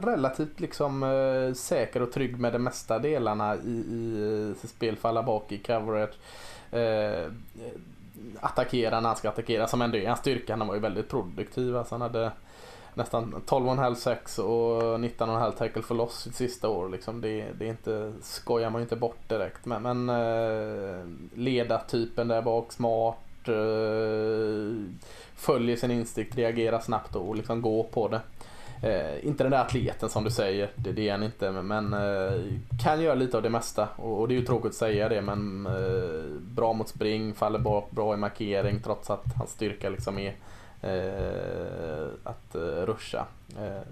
relativt liksom säker och trygg med de mesta delarna i, i sitt spel, falla bak i coverage eh, attackera när han ska attackera som ändå är hans styrka. Han var ju väldigt produktiv. Alltså han hade nästan 12,5 sex och 19,5 tackle för loss sitt sista år. Liksom det, det är inte, skojar man ju inte bort direkt. Men, men eh, ledartypen där bak, smart, eh, följer sin instinkt, reagerar snabbt och liksom går på det. Eh, inte den där atleten som du säger, det, det är han inte, men, eh, kan göra lite av det mesta. Och, och det är ju tråkigt att säga det, men eh, bra mot spring, faller bak, bra i markering trots att hans styrka liksom är eh, att eh, ruscha. Eh,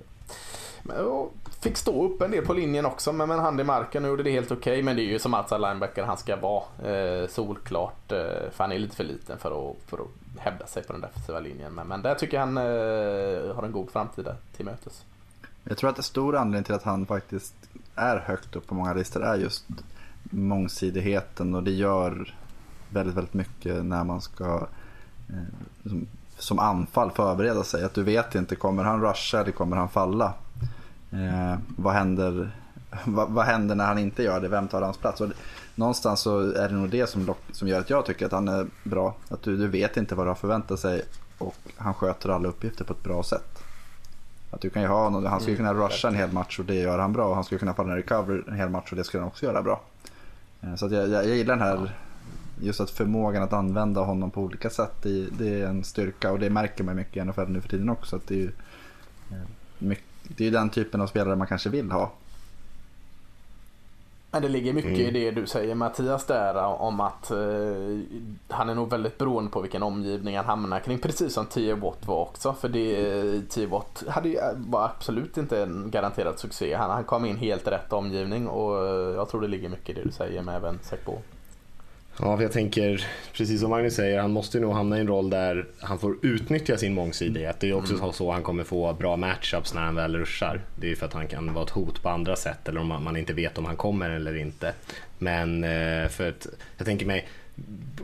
fick stå upp en del på linjen också, men med en hand i marken och gjorde det helt okej. Men det är ju som outside linebacker han ska vara, eh, solklart. Eh, för han är lite för liten för att, för att hävda sig på den defensiva linjen. Men, men där tycker jag han eh, har en god framtid till mötes. Jag tror att en stor anledning till att han faktiskt är högt upp på många listor är just mångsidigheten och det gör väldigt, väldigt mycket när man ska eh, som, som anfall förbereda sig. Att du vet inte, kommer han rusha eller kommer han falla? Eh, vad, händer, vad, vad händer när han inte gör det? Vem tar hans plats? Och det, någonstans så är det nog det som, lock, som gör att jag tycker att han är bra. Att du, du vet inte vad du har förväntat sig och han sköter alla uppgifter på ett bra sätt. Att du kan ju ha någon, han skulle kunna rusha en hel match och det gör han bra. Och han skulle kunna falla ner i cover en hel match och det skulle han också göra bra. Eh, Så jag, jag, jag gillar den här, just att förmågan att använda honom på olika sätt. Det, det är en styrka och det märker man mycket i NFL nu för tiden också. Att det, är ju, eh, mycket, det är ju den typen av spelare man kanske vill ha. Men det ligger mycket Mm. i det du säger Mattias där om att eh, han är nog väldigt beroende på vilken omgivning han hamnar kring. Precis som T. Watt var också. För det. Watt hade, ju- var absolut inte en garanterad succé. Han, han kom in helt rätt omgivning och eh, jag tror det ligger mycket i det du säger med även Sekbo. Ja, för jag tänker, precis som Magnus säger, han måste ju nog hamna i en roll där han får utnyttja sin mångsidighet. Det är också så han kommer få bra matchups när han väl ruschar. Det är ju för att han kan vara ett hot på andra sätt eller om man inte vet om han kommer eller inte. Men eh, för att, jag tänker mig,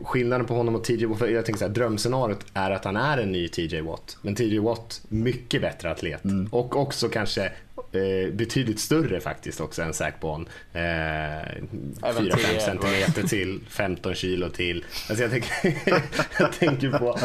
skillnaden på honom och TJ Watt, jag tänker så här, drömscenariot är att han är en ny TJ Watt. Men TJ Watt, mycket bättre atlet. Och också kanske eh, betydligt större faktiskt också än Zac Bond. Eh, 4-5 TJ centimeter till, 15 kilo till. Alltså jag, tänker, jag tänker på,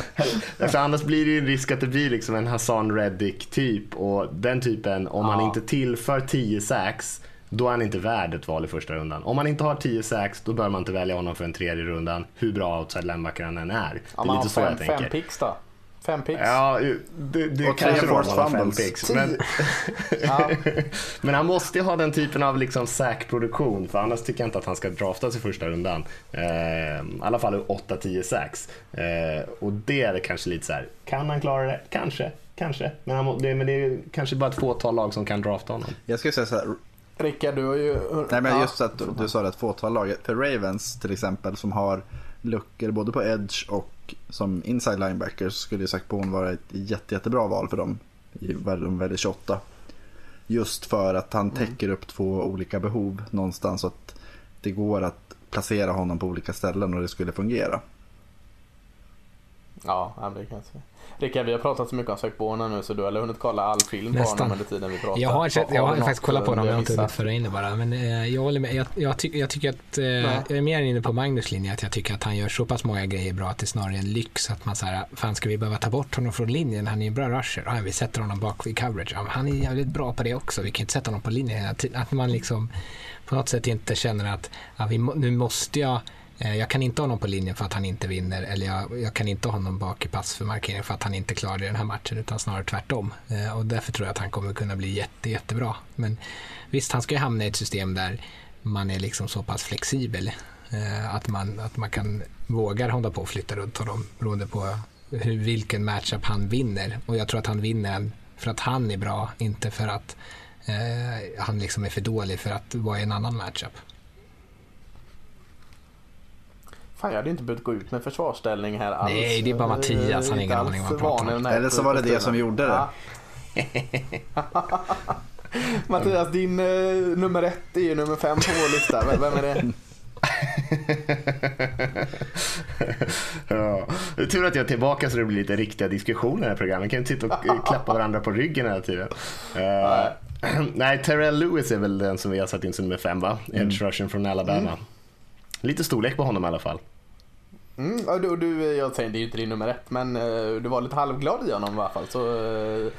för annars blir det ju en risk att det blir liksom en Hassan Reddick typ och den typen, om han Ja. inte tillför 10 sacks då är han inte värd ett val i första rundan. Om man inte har 10 sacks, då bör man inte välja honom för en tredje rundan, hur bra outside linebacker han än är. Det Ja, är har lite så jag fem, tänker. fem picks då. Fem picks. Ja, det, det Och kanske forced var fem picks. Men, Ja. men han måste ju ha den typen av liksom sack-produktion för annars tycker jag inte att han ska draftas i första rundan. Eh, I alla fall 8-10 sacks. Eh, och det är det kanske lite så här, kan han klara det? Kanske, kanske. Men, han, det, men det är kanske bara ett fåtal lag som kan drafta honom. Jag skulle säga så här, Rickard, du har ju... Nej men just att du, du sa det, ett fåtal lag. För Ravens till exempel som har luckor både på edge och som inside linebacker så skulle Zach Bone vara ett jätte, jättebra val för dem. I de väljer 28. Just för att han täcker upp två olika behov någonstans så att det går att placera honom på olika ställen och det skulle fungera. Ja, ja, det kan jag säga. Rickard, vi har pratat så mycket om Sackborna nu så du har hunnit kolla all film på honom under tiden vi pratar. Jag har, sett, jag har något, faktiskt kollat på eh, dem, vi jag har inte hunnit föra in det bara. Men eh, jag håller med. Jag, jag, ty, jag tycker att, eh, jag är mer inne på Magnus linje, att jag tycker att han gör så pass många grejer bra att det snarare är en lyx att man säger, fan ska vi behöva ta bort honom från linjen? Han är ju en bra rusher. Ja, vi sätter honom bak vid coverage. Ja, han är jävligt bra på det också. Vi kan inte sätta honom på linjen hela tiden. Att man liksom på något sätt inte känner att ja, vi, nu måste jag Eh, Eh, jag kan inte ha honom på linjen för att han inte vinner eller jag, jag kan inte ha honom bak i pass för markering för att han inte klarar det i den här matchen utan snarare tvärtom. Eh, och därför tror jag att han kommer kunna bli jätte, jättebra. Men visst, han ska ju hamna i ett system där man är liksom så pass flexibel eh, att, man, att man kan våga hålla på och flytta runt honom beroende på hur, vilken matchup han vinner. Och jag tror att han vinner för att han är bra, inte för att eh, han liksom är för dålig för att vara i en annan matchup. Fan, jag hade inte behövt gå ut med försvarsställning här alls. Nej, det är bara Mattias. Han har ingen aning vad han pratar om. Eller så var det det som gjorde det. Ja. Mattias, din uh, nummer ett är ju nummer fem på vår lista. Vem, vem är det? ja. Det är tur att jag är tillbaka så det blir lite riktiga diskussioner i det här programmet. kan inte sitta och klappa varandra på ryggen hela tiden. Uh, nej, Terrell Lewis är väl den som vi har satt in som nummer fem va? Mm. Edge Russian från Alabama. Mm. Lite storlek på honom i alla fall. Mm, och du, du, jag säger det är ju inte din nummer ett, men uh, du var lite halvglad i honom i alla fall. Så uh,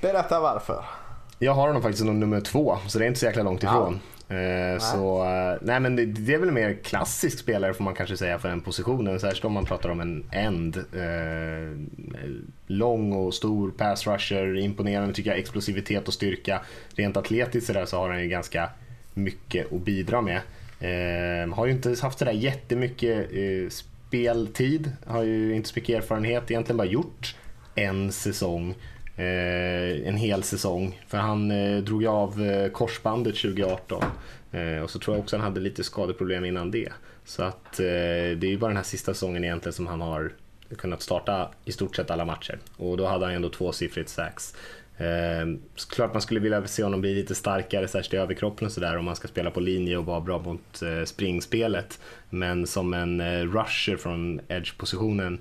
berätta varför. Jag har honom faktiskt som nummer två, så det är inte så jäkla långt ifrån. Ja. Nej. Så, nej men det, det, är väl en mer klassisk spelare får man kanske säga för den positionen. Särskilt om man pratar om en end. Eh, lång och stor pass rusher, imponerande tycker jag, explosivitet och styrka. Rent atletiskt så, där så har han ju ganska mycket att bidra med. Eh, har ju inte haft sådär jättemycket eh, speltid, har ju inte så mycket erfarenhet, egentligen bara gjort en säsong. Eh, en hel säsong. För han eh, drog ju av eh, korsbandet 2018. Eh, och så tror jag också han hade lite skadeproblem innan det. Så att eh, det är ju bara den här sista säsongen egentligen som han har kunnat starta i stort sett alla matcher. Och då hade han ju ändå tvåsiffrigt sax. Eh, klart man skulle vilja se honom bli lite starkare, särskilt i överkroppen och sådär om man ska spela på linje och vara bra mot eh, springspelet. Men som en eh, rusher från edge-positionen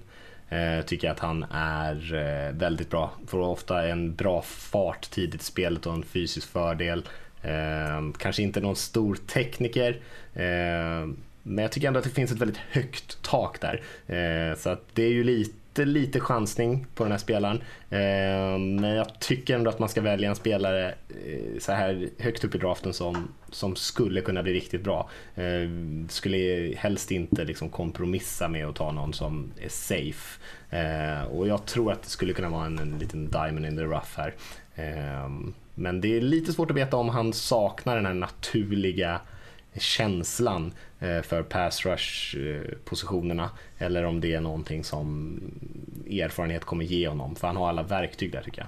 eh, tycker jag att han är eh, väldigt bra. Får ofta en bra fart tidigt i spelet och en fysisk fördel. Eh, kanske inte någon stor tekniker. Ehm, men jag tycker ändå att det finns ett väldigt högt tak där. Eh, så att det är ju lite lite, lite chansning på den här spelaren. Eh, men jag tycker ändå att man ska välja en spelare eh, så här högt upp i draften som, som skulle kunna bli riktigt bra. Eh, skulle helst inte liksom kompromissa med att ta någon som är safe. Och jag tror att det skulle kunna vara en, en liten diamond in the rough här. Men det är lite svårt att veta om han saknar den här naturliga känslan eh, för pass rush eh, positionerna eller om det är någonting som erfarenhet kommer ge honom för han har alla verktyg där tycker jag.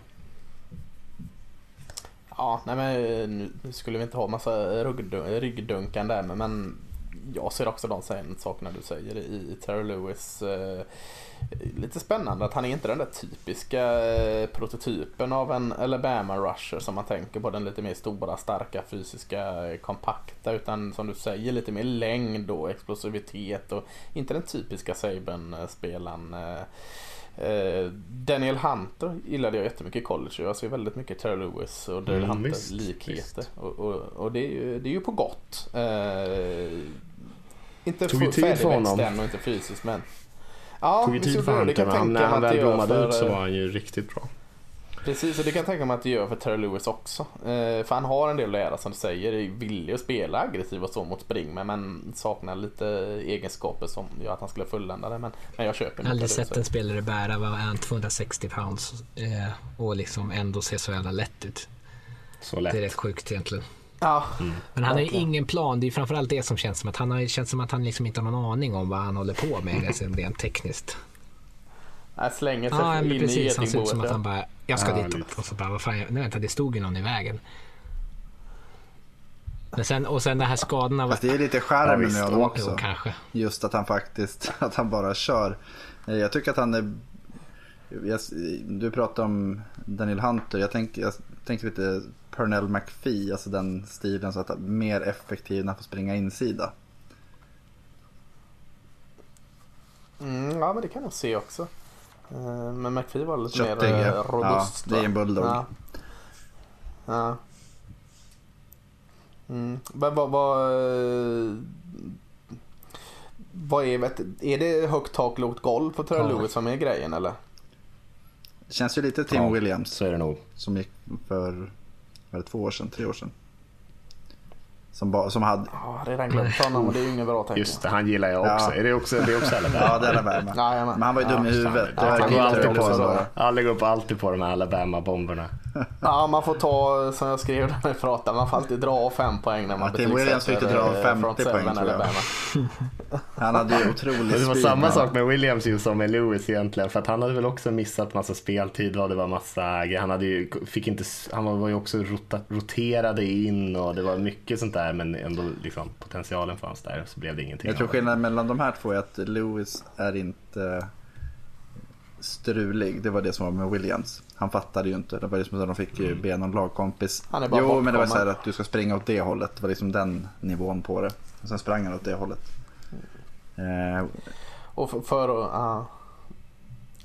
Ja, nej men nu skulle vi inte ha massa ryggdunkan där men jag ser också de sakerna du säger i Terry Lewis. Eh, lite spännande att han är inte den där typiska eh, prototypen av en Alabama rusher som man tänker på. Den lite mer stora, starka, fysiska, eh, kompakta. Utan som du säger lite mer längd och explosivitet och inte den typiska Saban-spelaren. Daniel Hunter gillade jag jättemycket i college. Jag ser väldigt mycket Terry Lewis och Daniel mm, Hunter likheter. Och, och, och, det, är ju, det är ju på gott. Inte tid för honom. än och inte fysiskt men. Ja, Tog ju tid för Hunter men när han väl blommade ut så var han ju riktigt bra. Precis, och det kan jag tänka mig att det gör för Terry Lewis också. Eh, för han har en del att lära som du säger. Är villig att spela aggressiv och så mot spring men, men saknar lite egenskaper som gör att han skulle fullända det. Men, men jag köper har aldrig sett en spelare bära, vad är 260 pounds eh, och liksom ändå se så jävla lätt ut. Så lätt. Det är rätt sjukt egentligen. Ja, mm. Men han har ju ingen plan. Det är framförallt det som känns som att han har känns som att han liksom inte har någon aning om vad han håller på med liksom rent tekniskt. Han slänger sig ja, in precis, i Han ser ut som att han bara, jag ska ja, ditåt. Och så bara, vad fan, nej vänta, det stod ju någon i vägen. Men sen, och sen det här skadorna. Fast det är lite charmen med honom också. Jo, kanske. Just att han faktiskt, att han bara kör. Jag tycker att han är jag, du pratar om Daniel Hunter. Jag tänker, jag tänker lite Pernell McPhee, alltså den stilen så att mer effektiv när han får springa insida. Mm, ja men det kan jag se också. Eh, men McPhee var lite Kötting, mer ja. robust. Ja, det är en bulldog. Ja. ja. Mm. Men vad, vad, vad är, vet, är det högt tak, lågt golv på Terrell Lewis som är grejen eller? Det känns ju lite Tim ja, Williams. Så är det nog. Som gick för var det två år sedan, tre år sedan. Som, ba, som hade... Ja, redan glömt honom och det är ju inget bra tänker Just det, han gillar jag också. Ja. Är det också, det är också Alabama? Ja, det är Alabama. Jajamän. Men han var ju dum i huvudet. Ja, Det han går alltid på så. upp alltid på de här Alabama-bomberna. Ja, man får ta, som jag skrev när vi pratade, man får alltid dra fem poäng när man Ja, Tim Williams fick betygsätter, dra eh, 50 front poäng, tror jag. Han hade ju otrolig Det var speed, samma sak med Williams ju som med Lewis egentligen. För att han hade väl också missat massa speltid. va? Det var massa grejer. Han, hade ju, fick inte, han var ju också rota, roterade in och det var mycket sånt där. Men ändå liksom, potentialen fanns där. Så blev det ingenting. Jag tror av skillnaden mellan de här två är att Lewis är inte strulig. Det var det som var med Williams. Han fattade ju inte. Det var liksom att de fick ju be någon lagkompis. Han är bara jo, men det var så här att du ska springa åt det hållet. Det var liksom den nivån på det. Och sen sprang han åt det hållet. Eh, Och för, för uh,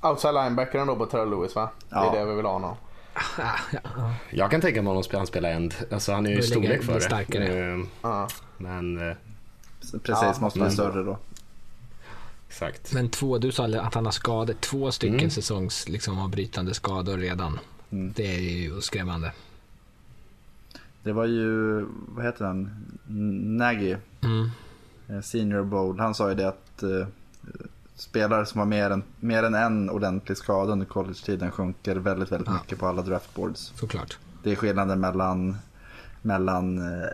outside linebackern då på Terrell Lewis va? Det är Ja. det vi vill ha honom. Jag kan tänka mig honom att han spelar end. Alltså han är ju storlek för det. starkare. Eh, Ja. Men eh, precis, Ja, måste bli större då. Exakt. Men två, du sa att han har skador, två stycken Mm. säsongs liksom, avbrytande skador redan. Mm. Det är ju skrämmande. Det var ju, vad heter han, Nagy, Mm. eh, Senior Bowl. Han sa ju det att eh, spelare som har mer än, mer än en ordentlig skada under college-tiden sjunker väldigt, väldigt Ja. mycket på alla draftboards. Såklart. Det är skillnaden mellan, mellan eh,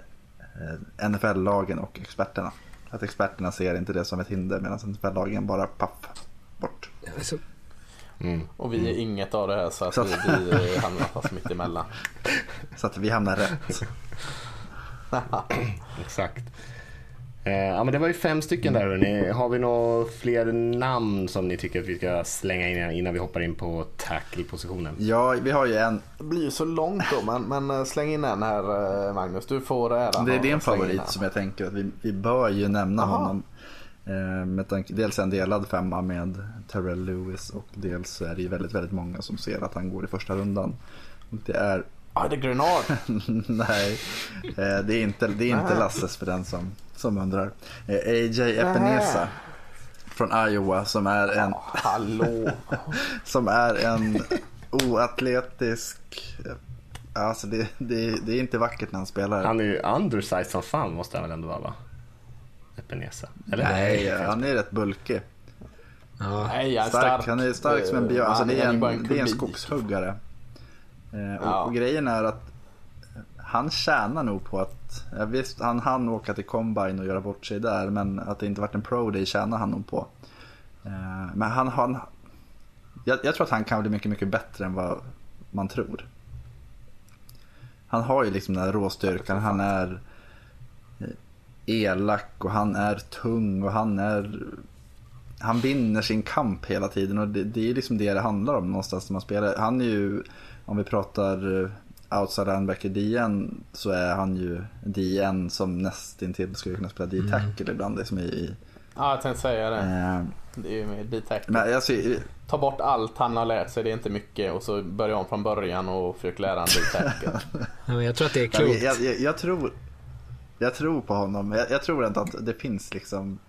eh, NFL-lagen och experterna. Att experterna ser inte det som ett hinder medan NFL-lagen bara paff, bort. Alltså, Mm. Och vi är inget av det här så att Så vi, att- vi hamnar fast mitt emellan. Så att vi hamnar rätt. Exakt. Eh, ja, men det var ju fem stycken där. Har vi några fler namn som ni tycker att vi ska slänga in innan vi hoppar in på tackle-positionen? Ja, vi har ju en, Det blir ju så långt då men, men eh, släng in en här eh, Magnus. Du får äran. det är din favorit som jag tänker att vi, vi bör ju nämna Aha. honom. Eh, med tanke, dels en delad femma med Terrell Lewis och dels är det ju väldigt, väldigt många som ser att han går i första rundan. Och det är Ja, det är Grenard. Nej, eh, det är inte, det är inte. Lasses för den som, som undrar. Eh, AJ Epinesa från Iowa som är en, Hallå. som är en oatletisk... Alltså det, det, det är inte vackert när han spelar. Han är ju undersized som fan måste han väl ändå vara va? Epinesa. Eller? Nej, han är rätt bulkig. ja. Nej, jag är Stark, stark. han är stark som en björn. Alltså Han det, är en, det är en skogshuggare. Eh, och, Ja. och grejen är att han tjänar nog på att, ja, visst han hann åka till Combine och göra bort sig där men att det inte varit en pro day tjänar han nog på. Eh, men han, han jag, jag tror att han kan bli mycket, mycket bättre än vad man tror. Han har ju liksom den här råstyrkan, han är eh, elak och han är tung och han är han vinner sin kamp hela tiden och det, det är liksom det det handlar om någonstans när man spelar. Han är ju, om vi pratar eh, outside linebacker DN så är han ju DN som nästintill skulle kunna spela D-tackle ibland. Liksom i, i, Ja, jag tänkte säga det. eh, Det är ju med D-tack. men alltså, i- Ta bort allt han har lärt sig, det är inte mycket. Och så börja om från början och försök lära han D-tack. Ja, men jag tror att det är jag, klokt. jag, jag, jag, tror, jag tror på honom. Jag, jag tror inte att det finns liksom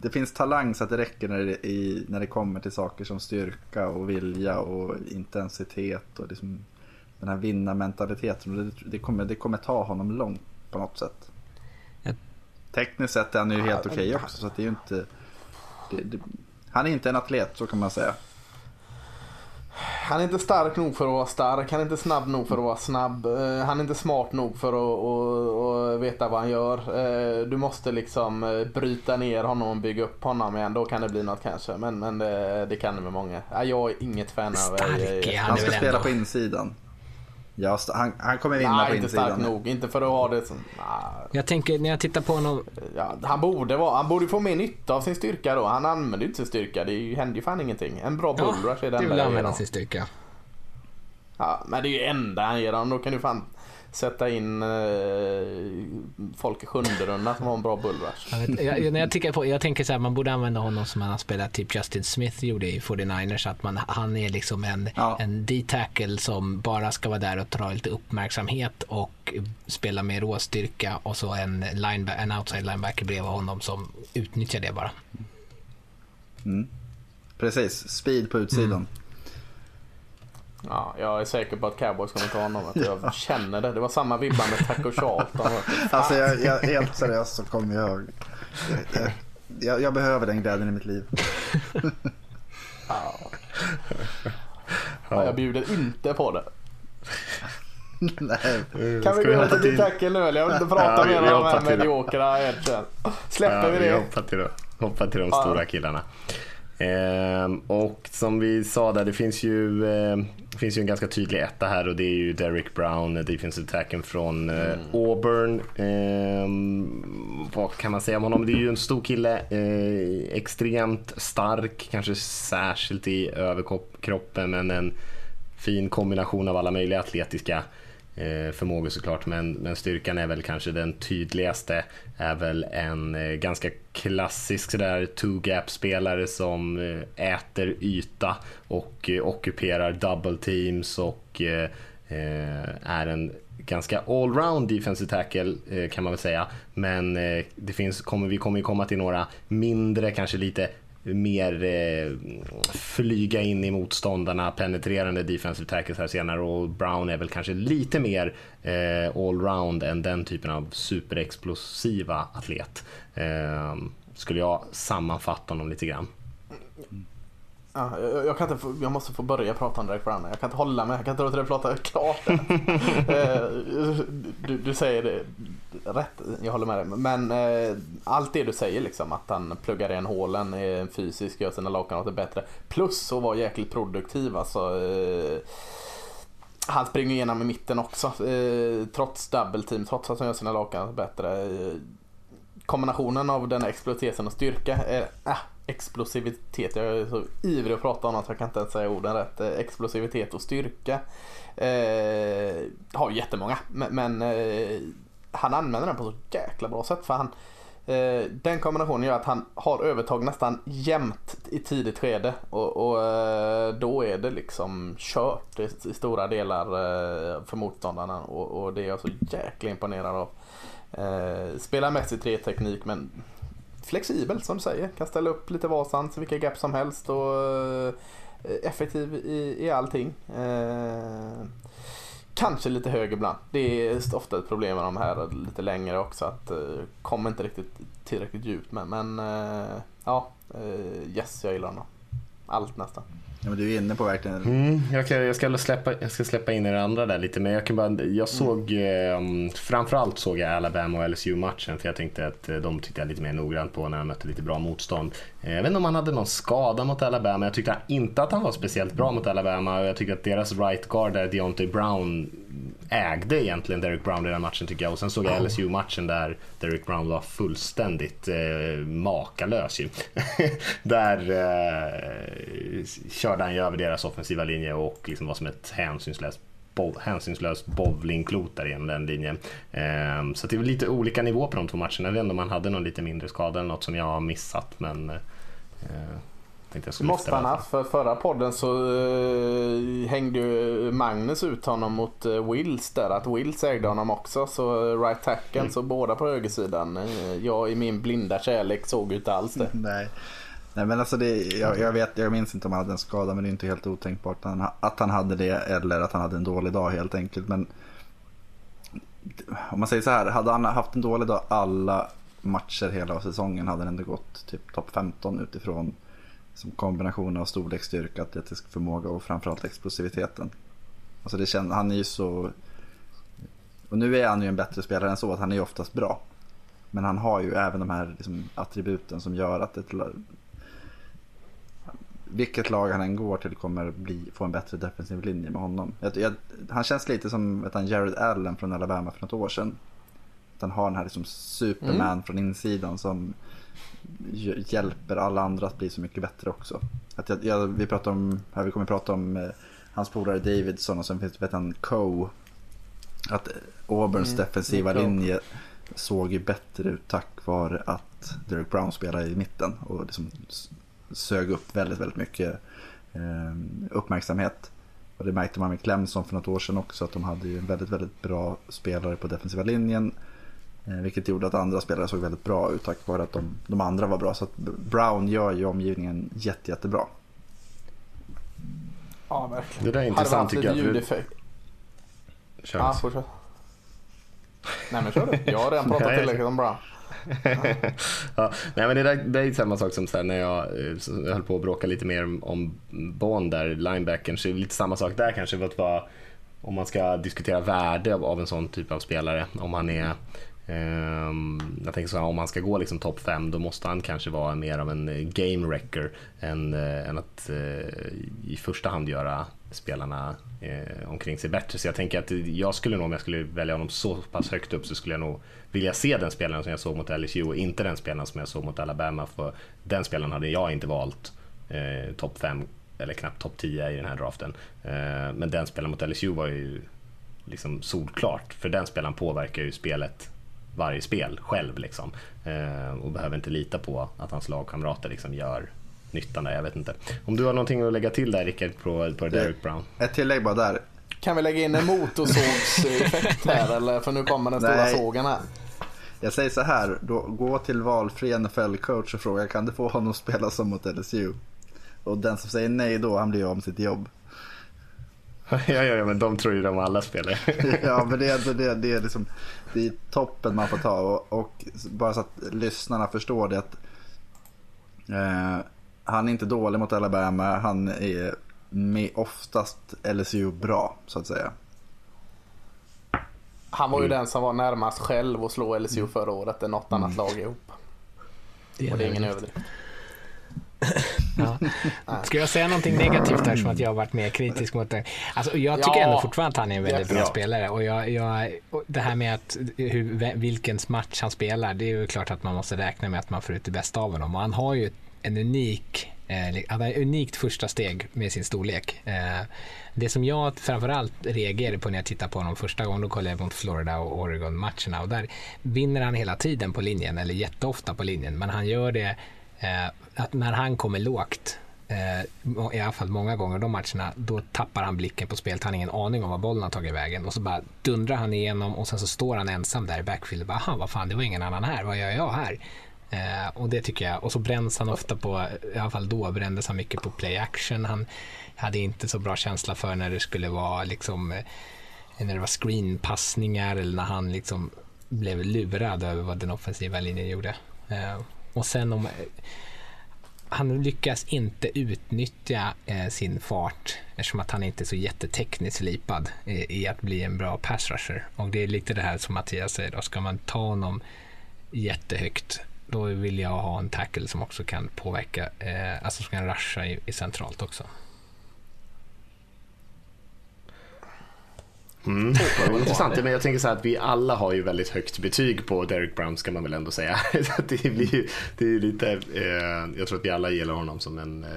det finns talang så att det räcker när det, i, när det kommer till saker som styrka och vilja och intensitet och liksom den här vinnarmentaliteten. Det, det, kommer, det kommer ta honom långt på något sätt. Tekniskt sett är han ju helt okej också så det är ju inte... Det, han är inte en atlet så kan man säga. Han är inte stark nog för att vara stark, han är inte snabb nog för att vara snabb. eh, Han är inte smart nog för att, att, att veta vad han gör. Eh, Du måste liksom eh, bryta ner honom och bygga upp honom igen. Då kan det bli något kanske. Men, men det, det kan det med många. Ja, Jag är inget fan av... Stark är han Han ska spela ändå. på insidan. Ja, han, han kommer vinna Nej, på inte insidan. stark nog. Inte för att ha det som... Ah, Jag tänker när jag tittar på honom. Ja, han, borde vara, han borde få mer nytta av sin styrka då. Han använder ju inte sin styrka. Det är ju- händer ju fan ingenting. En bra Ja, bullrush är det du enda vill jag ger använda sin styrka. Ja, men det är ju enda han ger honom. Då kan du fan sätta in eh, folk i sjunde runda som har en bra bullrush. Jag, vet, jag, när jag, tänker på, jag tänker så här, man borde använda honom som han har spelat typ Justin Smith gjorde i 49ers. Att man, han är liksom en, Ja. en D-tackle som bara ska vara där och dra lite uppmärksamhet och spela med råstyrka och så en, lineback, en outside linebacker bredvid honom som utnyttjar det bara. Precis, speed på utsidan. Ja, jag är säker på att cowboys kommer ta honom. Att jag känner det. Det var samma vibbar med Taco Charlton. Alltså jag, jag, helt seriöst så kommer jag, jag, jag, jag behöver den glädjen i mitt liv. Ja. Ja, jag bjuder inte på det. Nej. Kan vi gå över till tackle nu eller? Jag vill inte prata Ja, mer vi om de här mediokra edgen. Släpper Ja, vi vi det? hoppar till, de- hoppar till de Ja. stora killarna. Ehm, och som vi sa där, det finns ju, eh, det finns ju en ganska tydlig etta här och det är ju Derek Brown, defensive attacken från eh, Auburn. Ehm, vad kan man säga om honom? Det är ju en stor kille, eh, extremt stark, kanske särskilt i överkroppen, men en fin kombination av alla möjliga atletiska Eh, förmågor såklart men, men styrkan är väl kanske den tydligaste är väl en eh, ganska klassisk sådär two-gap-spelare som eh, äter yta och ockuperar double teams och är en ganska allround defensive tackle kan man väl säga. Men det finns, kommer, vi kommer ju komma till några mindre, kanske lite mer eh, flyga in i motståndarna, penetrerande defensive tackles här senare och Brown är väl kanske lite mer eh, allround än den typen av superexplosiva atlet. Eh, skulle jag sammanfatta honom lite grann. Mm. Ja, jag, jag, kan inte få, jag måste få börja prata om Derek Brown. Jag kan inte hålla mig. Jag kan inte låta dig prata klart. Eh, du, du säger det rätt. Jag håller med dig. Men eh, allt det du säger liksom. Att han pluggar igen hålen, är fysisk, gör sina lagkamrater bättre. Plus att vara jäkligt produktiv. Alltså, eh, han springer igenom i mitten också. Eh, trots double team, trots att han gör sina lagkamrater bättre. Eh, kombinationen av den här explositeten och styrka. Eh, äh, explosivitet, jag är så ivrig att prata om att jag kan inte ens säga orden rätt. Eh, explosivitet och styrka. Eh, har jättemånga, men, men eh, han använder den på så jäkla bra sätt. För han, eh, den kombinationen gör att han har övertag nästan jämt i tidigt skede. Och, och eh, då är det liksom kört i, i stora delar eh, för motståndarna. Och, och det är jag så jäkla imponerad av. Eh, spelar mest i tre teknik men flexibel som du säger. Kan ställa upp lite varstans, vilka gap som helst och eh, effektiv i, i allting. Eh, kanske lite hög ibland. Det är ofta ett problem med de här lite längre också. Att eh, kommer inte riktigt tillräckligt djupt med. Men eh, ja, eh, yes jag gillar honom. Allt nästan. Ja, men du är inne på verkligen Mm, jag, kan, jag, ska släppa, jag ska släppa in er andra där lite, men jag, kan bara, jag såg eh, framförallt såg jag Alabama och LSU-matchen för jag tänkte att eh, de jag lite mer noggrant på när de mötte lite bra motstånd. Jag vet inte om han hade någon skada mot Alabama, jag tyckte inte att han var speciellt bra mot Alabama och jag tycker att deras right guard där, Deontay Brown, ägde egentligen Derek Brown i den matchen tycker jag. Och sen såg jag LSU-matchen där Derek Brown var fullständigt eh, makalös ju. där eh, körde han ju över deras offensiva linje och liksom var som ett hänsynslöst bo- hänsynslös bowlingklot där igenom den linjen. Eh, så det är lite olika nivå på de två matcherna. Jag vet inte om man hade någon lite mindre skada eller något som jag har missat. Men eh, tänkte jag Måste han haft. För förra podden så uh, hängde ju Magnus ut honom mot uh, Wills där. Att Wills ägde honom också. Så right tacken, Mm. så båda på högersidan. Uh, jag i min blinda kärlek såg ju inte alls det. Nej. Nej men alltså det, jag, jag, vet, jag minns inte om han hade en skada men det är inte helt otänkbart att han, att han hade det eller att han hade en dålig dag helt enkelt. Men om man säger så här, hade han haft en dålig dag alla matcher hela säsongen hade den ändå gått typ topp 15 utifrån som kombination av storlek, styrka, atletisk förmåga och framförallt explosiviteten. Alltså det känns, han är ju så... Och nu är han ju en bättre spelare än så, att han är ju oftast bra. Men han har ju även de här liksom, attributen som gör att ett, vilket lag han än går till kommer bli, få en bättre defensiv linje med honom. Jag, jag, han känns lite som vet han, Jared Allen från Alabama för något år sedan. Han har den här liksom, superman Mm. från insidan som hj- hjälper alla andra att bli så mycket bättre också. Att jag, jag, vi, pratar om, här vi kommer prata om eh, hans polare Davidson och sen finns det han, Coe. Att eh, Auburns Mm, defensiva Coe. linje såg ju bättre ut tack vare att Derek Brown spelade i mitten och liksom sög upp väldigt, väldigt mycket eh, uppmärksamhet. Och det märkte man med Clemson för något år sedan också att de hade ju en väldigt, väldigt bra spelare på defensiva linjen. Eh, vilket gjorde att andra spelare såg väldigt bra ut tack vare att de, de andra var bra. Så att Brown gör ju omgivningen jätte, jättebra. Ja, verkligen. Det där är Hade vi intressant haft lite tycker jag. ljudeffekt. Kör. Ja, fortsätt. Nej men kör du. Jag har redan pratat tillräckligt om Brown. ja, nej men det, där, det är samma sak som så här, när jag, eh, jag höll på att bråka lite mer om- om Bond där, linebacken, så är det lite samma sak där kanske. För att vara, om man ska diskutera värde av, av en sån typ av spelare, om han är Ehm, jag tänker så här, om han ska gå liksom topp 5 då måste han kanske vara mer av en eh, game wrecker än, eh, än att eh, i första hand göra spelarna eh, omkring sig bättre. Så jag tänker att jag skulle nog, om jag skulle välja honom så pass högt upp så skulle jag nog vilja se den spelaren som jag såg mot LSU och inte den spelaren som jag såg mot Alabama. För den spelaren hade jag inte valt eh, topp 5 eller knappt topp 10 i den här draften. Eh, men den spelaren mot LSU var ju liksom solklart. För den spelaren påverkar ju spelet varje spel själv liksom. Eh, och behöver inte lita på att hans lagkamrater liksom gör nyttan där. Jag vet inte. Om du har någonting att lägga till där Rickard på, på Derek Brown? Ett tillägg bara där. Kan vi lägga in en motorsågseffekt här eller? För nu kommer den stora Nej. sågen här. Jag säger så här, då, gå till valfri NFL-coach och fråga kan du få honom att spela som mot LSU? Och den som säger nej då, han blir av med sitt jobb. ja, ja, ja, men de tror ju de alla spelar. ja, men det, är- det, det, är liksom, det är toppen man får ta. Och, och bara så att lyssnarna förstår det att eh, han är inte dålig mot Alabama. Han är med oftast LSU bra, så att säga. Han var ju Mm. den som var närmast själv att slå LSU förra året än något annat lag ihop. Det Och det är ingen överdrift. Ja. Ska jag säga någonting negativt där som att jag har varit mer kritisk mot det? Alltså, jag tycker Ja. ändå fortfarande att han är en väldigt bra Ja. spelare. Och jag, jag, och det här med att hur, vilkens match han spelar, det är ju klart att man måste räkna med att man får ut det bästa av honom. Och han har ju en unik Eh, han har ett unikt första steg med sin storlek. Eh, det som jag framförallt reagerade på när jag tittade på honom första gången, då kollade jag mot Florida och Oregon-matcherna och där vinner han hela tiden på linjen, eller jätteofta på linjen, men han gör det Eh, att när han kommer lågt eh, i alla fall många gånger de matcherna, då tappar han blicken på spelet. Han har ingen aning om vad bollen har tagit vägen och så bara dundrar han igenom och sen så står han ensam där i backfield och bara, han vad fan, det var ingen annan här, vad gör jag här? Eh, och det tycker jag. Och så bränns han ofta på, i alla fall då brändes han mycket på play action. Han hade inte så bra känsla för när det skulle vara liksom, eh, när det var screenpassningar eller när han liksom blev lurad över vad den offensiva linjen gjorde. Eh, och sen om eh, han lyckas inte utnyttja eh, sin fart eftersom att han inte är så jättetekniskt slipad i, i att bli en bra pass rusher. Och det är lite det här som Mattias säger, då ska man ta honom jättehögt då vill jag ha en tackle som också kan påverka, eh, alltså som kan rusha i, i centralt också. Mm. Det var intressant, men jag tänker så här att vi alla har ju väldigt högt betyg på Derek Brown ska man väl ändå säga. Det blir ju, det är lite, eh, jag tror att vi alla gillar honom som en, eh,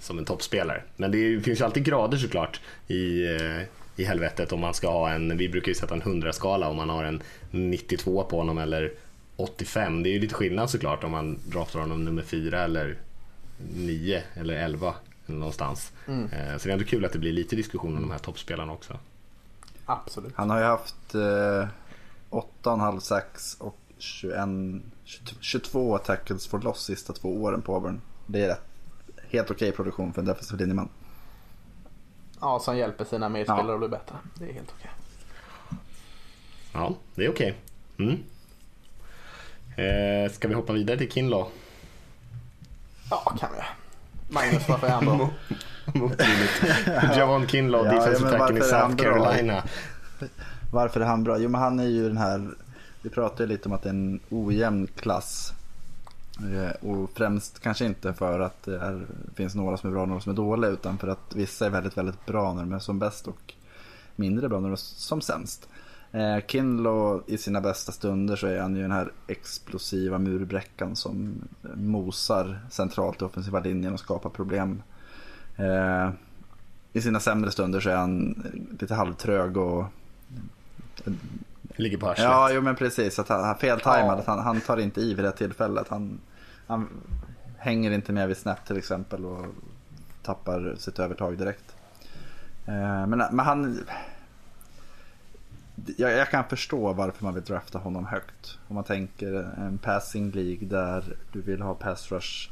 som en toppspelare. Men det, är, finns ju alltid grader såklart i, eh, i helvetet om man ska ha en, vi brukar ju sätta en 100-skala om man har en 92 på honom eller 85. Det är ju lite skillnad såklart om man draftar honom nummer 4 eller 9 eller 11 eller någonstans. Mm. Eh, Så det är ändå kul att det blir lite diskussion om de här toppspelarna också. Absolut. Han har ju haft eh, 8,5 sax och 21, 22 22 tackles for loss sista två åren på Auburn. Det är rätt, helt okej produktion för en defensiv linjeman. Ja, som hjälper sina medspelare att bli bättre. Det är helt okej. Ja, det är okej. Mm. Eh, ska vi hoppa vidare till Kinlaw? Ja, kan vi. Magnus, varför är han bra? Javon Kinlaw, Ja, defensive men tacken i South? Carolina. Varför är han bra? Jo men han är ju den här, vi pratade ju lite om att det är en ojämn klass. Eh, Och främst kanske inte för att det är, finns några som är bra och några som är dåliga utan för att vissa är väldigt, väldigt bra när de är som bäst och mindre bra när de är som sämst. Eh, Kinlaw i sina bästa stunder så är han ju den här explosiva murbräckan som mosar centralt i offensiva linjen och skapar problem. Eh, I sina sämre stunder så är han lite halvtrög och Ligger på arslet. Ja, jo men precis. Att han, feltajmad. Ja. Han, han tar inte i vid det tillfället. Han, han hänger inte med vid snap till exempel och tappar sitt övertag direkt. Eh, men, men han... Jag, jag kan förstå varför man vill drafta honom högt. Om man tänker en passing League där du vill ha pass rush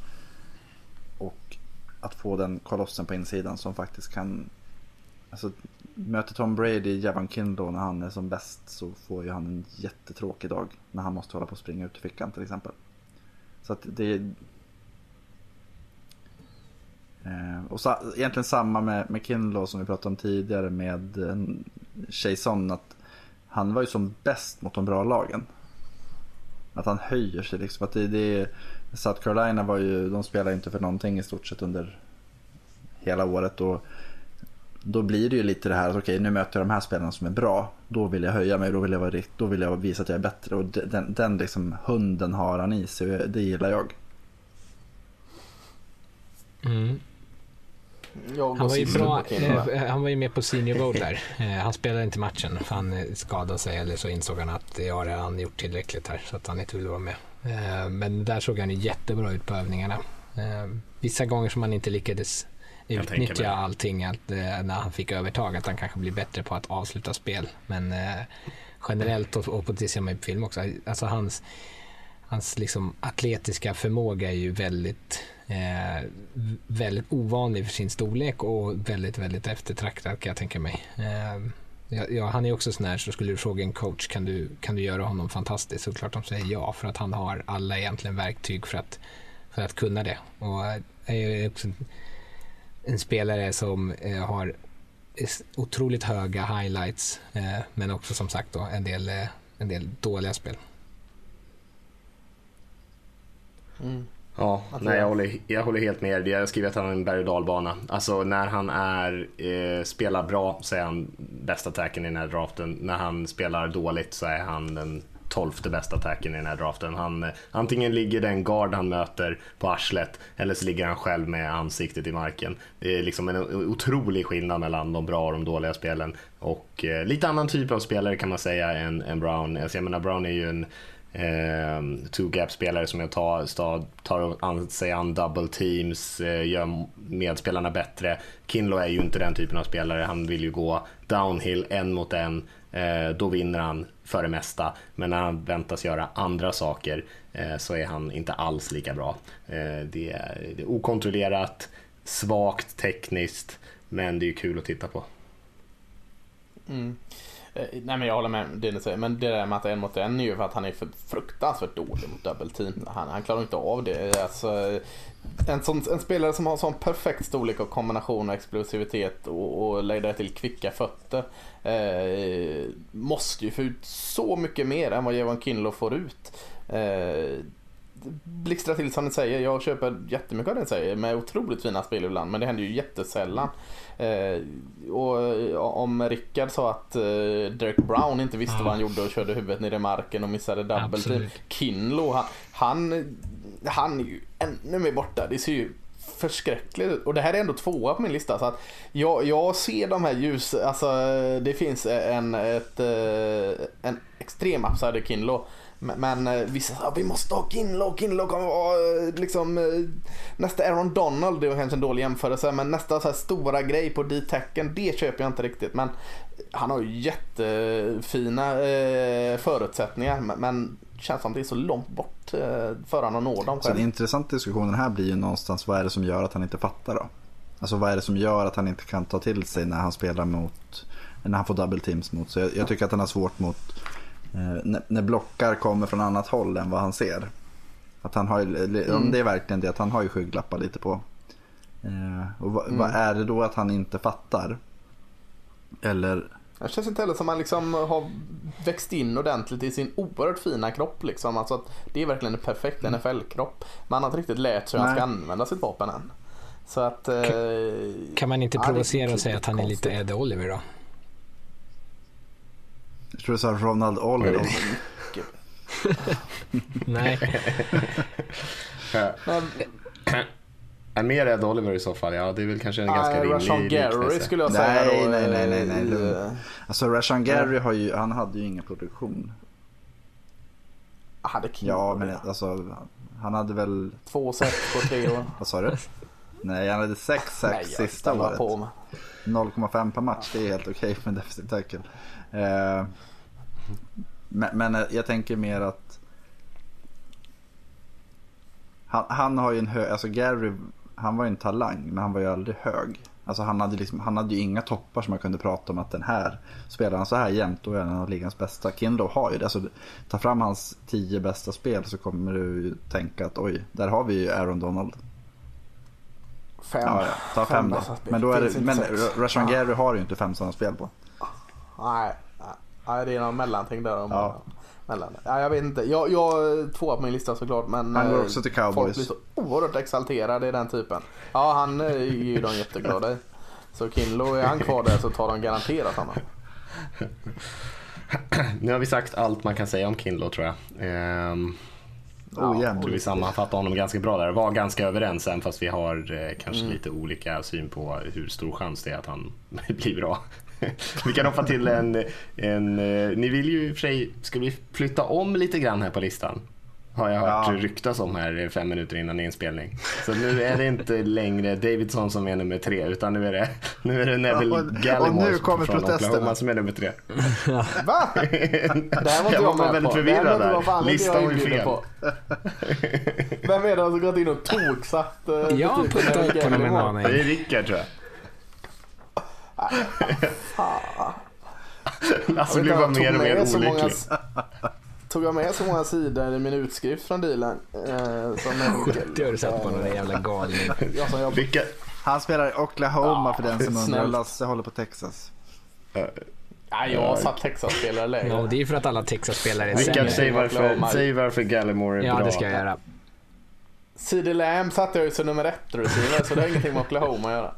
och att få den kolossen på insidan som faktiskt kan... Alltså, möter Tom Brady Javan Kindle när han är som bäst så får ju han en jättetråkig dag. När han måste hålla på och springa ut i fickan till exempel. Så att det... Eh, och sa, egentligen samma med, med Kindle som vi pratade om tidigare med eh, Chason. Att han var ju som bäst mot de bra lagen. Att han höjer sig liksom. Att det, det, South Carolina var ju, de spelade inte för någonting i stort sett under hela året. Och då blir det ju lite det här att okej okay, nu möter jag de här spelarna som är bra. Då vill jag höja mig, då vill jag, vara, då vill jag visa att jag är bättre. Och den, den liksom hunden har han i sig och det gillar jag. Mm. Han var, ju bra, eh, han var ju med på Senior Bowl där. Eh, han spelade inte matchen för han skadade sig eller så insåg han att det har han gjort tillräckligt här så att han inte ville vara med. Eh, men där såg han ju jättebra ut på övningarna. Eh, vissa gånger som han inte lyckades utnyttja allting att, eh, när han fick övertag, att han kanske blir bättre på att avsluta spel. Men generellt och, och på det ser man ju på film också, alltså hans, hans liksom atletiska förmåga är ju väldigt eh, väldigt ovanlig för sin storlek och väldigt, väldigt eftertraktad kan jag tänka mig. Eh, ja, han är också sån här, så skulle du fråga en coach, kan du, kan du göra honom fantastisk? Såklart de säger ja, för att han har alla egentligen verktyg för att, för att kunna det. Och eh, är också en spelare som eh, har otroligt höga highlights, eh, men också som sagt då en del, en del dåliga spel. Mm. Ja, nej, jag, håller, jag håller helt med. Jag skriver att han är en berg och dalbana. Alltså när han är, eh, spelar bra så är han bästa attacken i den här draften. När han spelar dåligt så är han den tolfte bästa attacken i den här draften. Han, antingen ligger den guard han möter på arslet eller så ligger han själv med ansiktet i marken. Det är liksom en otrolig skillnad mellan de bra och de dåliga spelen. Och eh, lite annan typ av spelare kan man säga än, än Brown. Alltså, jag menar Brown är ju en eh, two-gap-spelare som jag tar, tar, tar sig an double teams, eh, gör medspelarna bättre. Kinlo är ju inte den typen av spelare, han vill ju gå downhill en mot en, eh, då vinner han för det mesta. Men när han väntas göra andra saker eh, så är han inte alls lika bra. Eh, det är, det är okontrollerat, svagt tekniskt, men det är ju kul att titta på. Mm. Eh, nej men jag håller med det ni säger. Men det där med att en mot en är ju för att han är för fruktansvärt dålig mot dubbelteam. Han, han klarar inte av det. Alltså, en, sån, en spelare som har sån perfekt storlek och kombination och explosivitet och, och lägger till kvicka fötter. Eh, måste ju få ut så mycket mer än vad Jevan Kinlo får ut. Eh, blixtrar till som ni säger. Jag köper jättemycket av det ni säger med otroligt fina spel ibland men det händer ju jättesällan. Eh, och om Rickard sa att eh, Derek Brown inte visste ja. vad han gjorde och körde huvudet ner i marken och missade double team. Kinlo, han, han, han är ju ännu mer borta. Det ser ju förskräckligt ut. Och det här är ändå tvåa på min lista. Så att jag, jag ser de här ljus, alltså det finns en, ett, eh, en extrem upside i Kinlo. Men, men vissa sa vi måste ha Kinlo, Kinlo kommer vara liksom nästa Aaron Donald, det var kanske en dålig jämförelse, men nästa så stora grej på D-tecken, det köper jag inte riktigt. Men han har ju jättefina eh, förutsättningar, men känns som det är så långt bort eh, för han att nå dem själv. Så en intressant diskussion här blir ju någonstans, vad är det som gör att han inte fattar då? Alltså vad är det som gör att han inte kan ta till sig när han spelar mot, när han får double teams mot. Så jag, jag tycker att han har svårt mot Eh, när, när blockar kommer från annat håll än vad han ser. Att han har, mm. Det är verkligen det att han har ju skygglappar lite på. Eh, och vad, mm. vad, är det då att han inte fattar? Eller? Det känns inte heller som att han liksom har växt in ordentligt i sin oerhört fina kropp. Liksom. Alltså att det är verkligen en perfekt mm. NFL-kropp. Men han har inte riktigt lärt sig hur han ska använda sitt vapen än. Så att, kan, eh, kan man inte provocera och säga att han är lite Ed Oliver då? Jag tror du sa Ronald Oliver. Nej. En mer Ed Oliver i så fall, ja det är väl kanske en ah, ganska rimlig Rashan Gary skulle jag säga nej, då. Nej, nej, nej, nej. nej. Alltså Rashan Gary har ju, han hade ju ingen produktion. Hade King Ja, men alltså han hade väl... Två set på tre år. Vad sa du? Nej, han hade sex sax sista året. 0,5 per match, det är helt okej okay med en defensive tackle. Eh, men, men, eh, jag tänker mer att han, han, har ju en hög, alltså Gary han var ju en talang, men han var ju aldrig hög. Alltså han hade, liksom, han hade ju inga toppar som man kunde prata om att den här, spelar han så här jämt då är han en av ligans bästa. Kindle har ju det. Alltså, ta fram hans tio bästa spel så kommer du ju tänka att oj, där har vi ju Aaron Donald. Fem. Ja, ja, ta fem, då. bästa spel. Men då är det, men. Rashan Ja. Gary har ju inte fem sådana spel på. Nej, nej. nej, det är någon mellanting där. Om, Ja. mellan. Ja, jag vet inte. Jag, jag är två på min lista såklart. Men Han går eh, också till Folk Cowboys. blir så oerhört exalterade i den typen. Ja, han eh, är ju de jätteglada i. Så Kinlo, är han kvar där så tar de garanterat honom. Nu har vi sagt allt man kan säga om Kindle tror jag. Ehm, Ojämn. jag tror vi sammanfattar honom ganska bra där. Var ganska överens även fast vi har eh, kanske Mm. lite olika syn på hur stor chans det är att han blir bra. vi kan hoppa till en, en... eh, Ni vill ju i och för sig... Ska vi flytta om lite grann här på listan? Har jag hört Ja. ryktas om här fem minuter innan inspelning. Så nu är det inte längre Davidson som är nummer tre utan nu är det, nu är det Neville Och- och Gallimore nu kommer från protesterna. Oklahoma som är nummer tre. Va? Det här var Jag var med väldigt på. förvirrad där. Listan var ju fel. på. Vem är det som gått in och toksatt? eh, Jag har puttat upp honom en Gallimore? Det är aning. Rickard tror jag. Fan. Alltså blir bara mer och mer med så många- olycklig. Tog jag med så många sidor i min utskrift från dealen? Eh, som Neville- Det har du sett på någon jävla galning. Jag Rickard, Han spelar i Oklahoma för den som undrar. Lasse håller på Texas. Nej, jag har satt Texas-spelare lägre. Ja, och det är för att alla Texas-spelare är Rickard sämre. säg varför, säg varför Gallimore är Ja, bra. det ska jag göra. CD Lamb satte jag ju som nummer ett receiver så det har ingenting med Oklahoma att göra.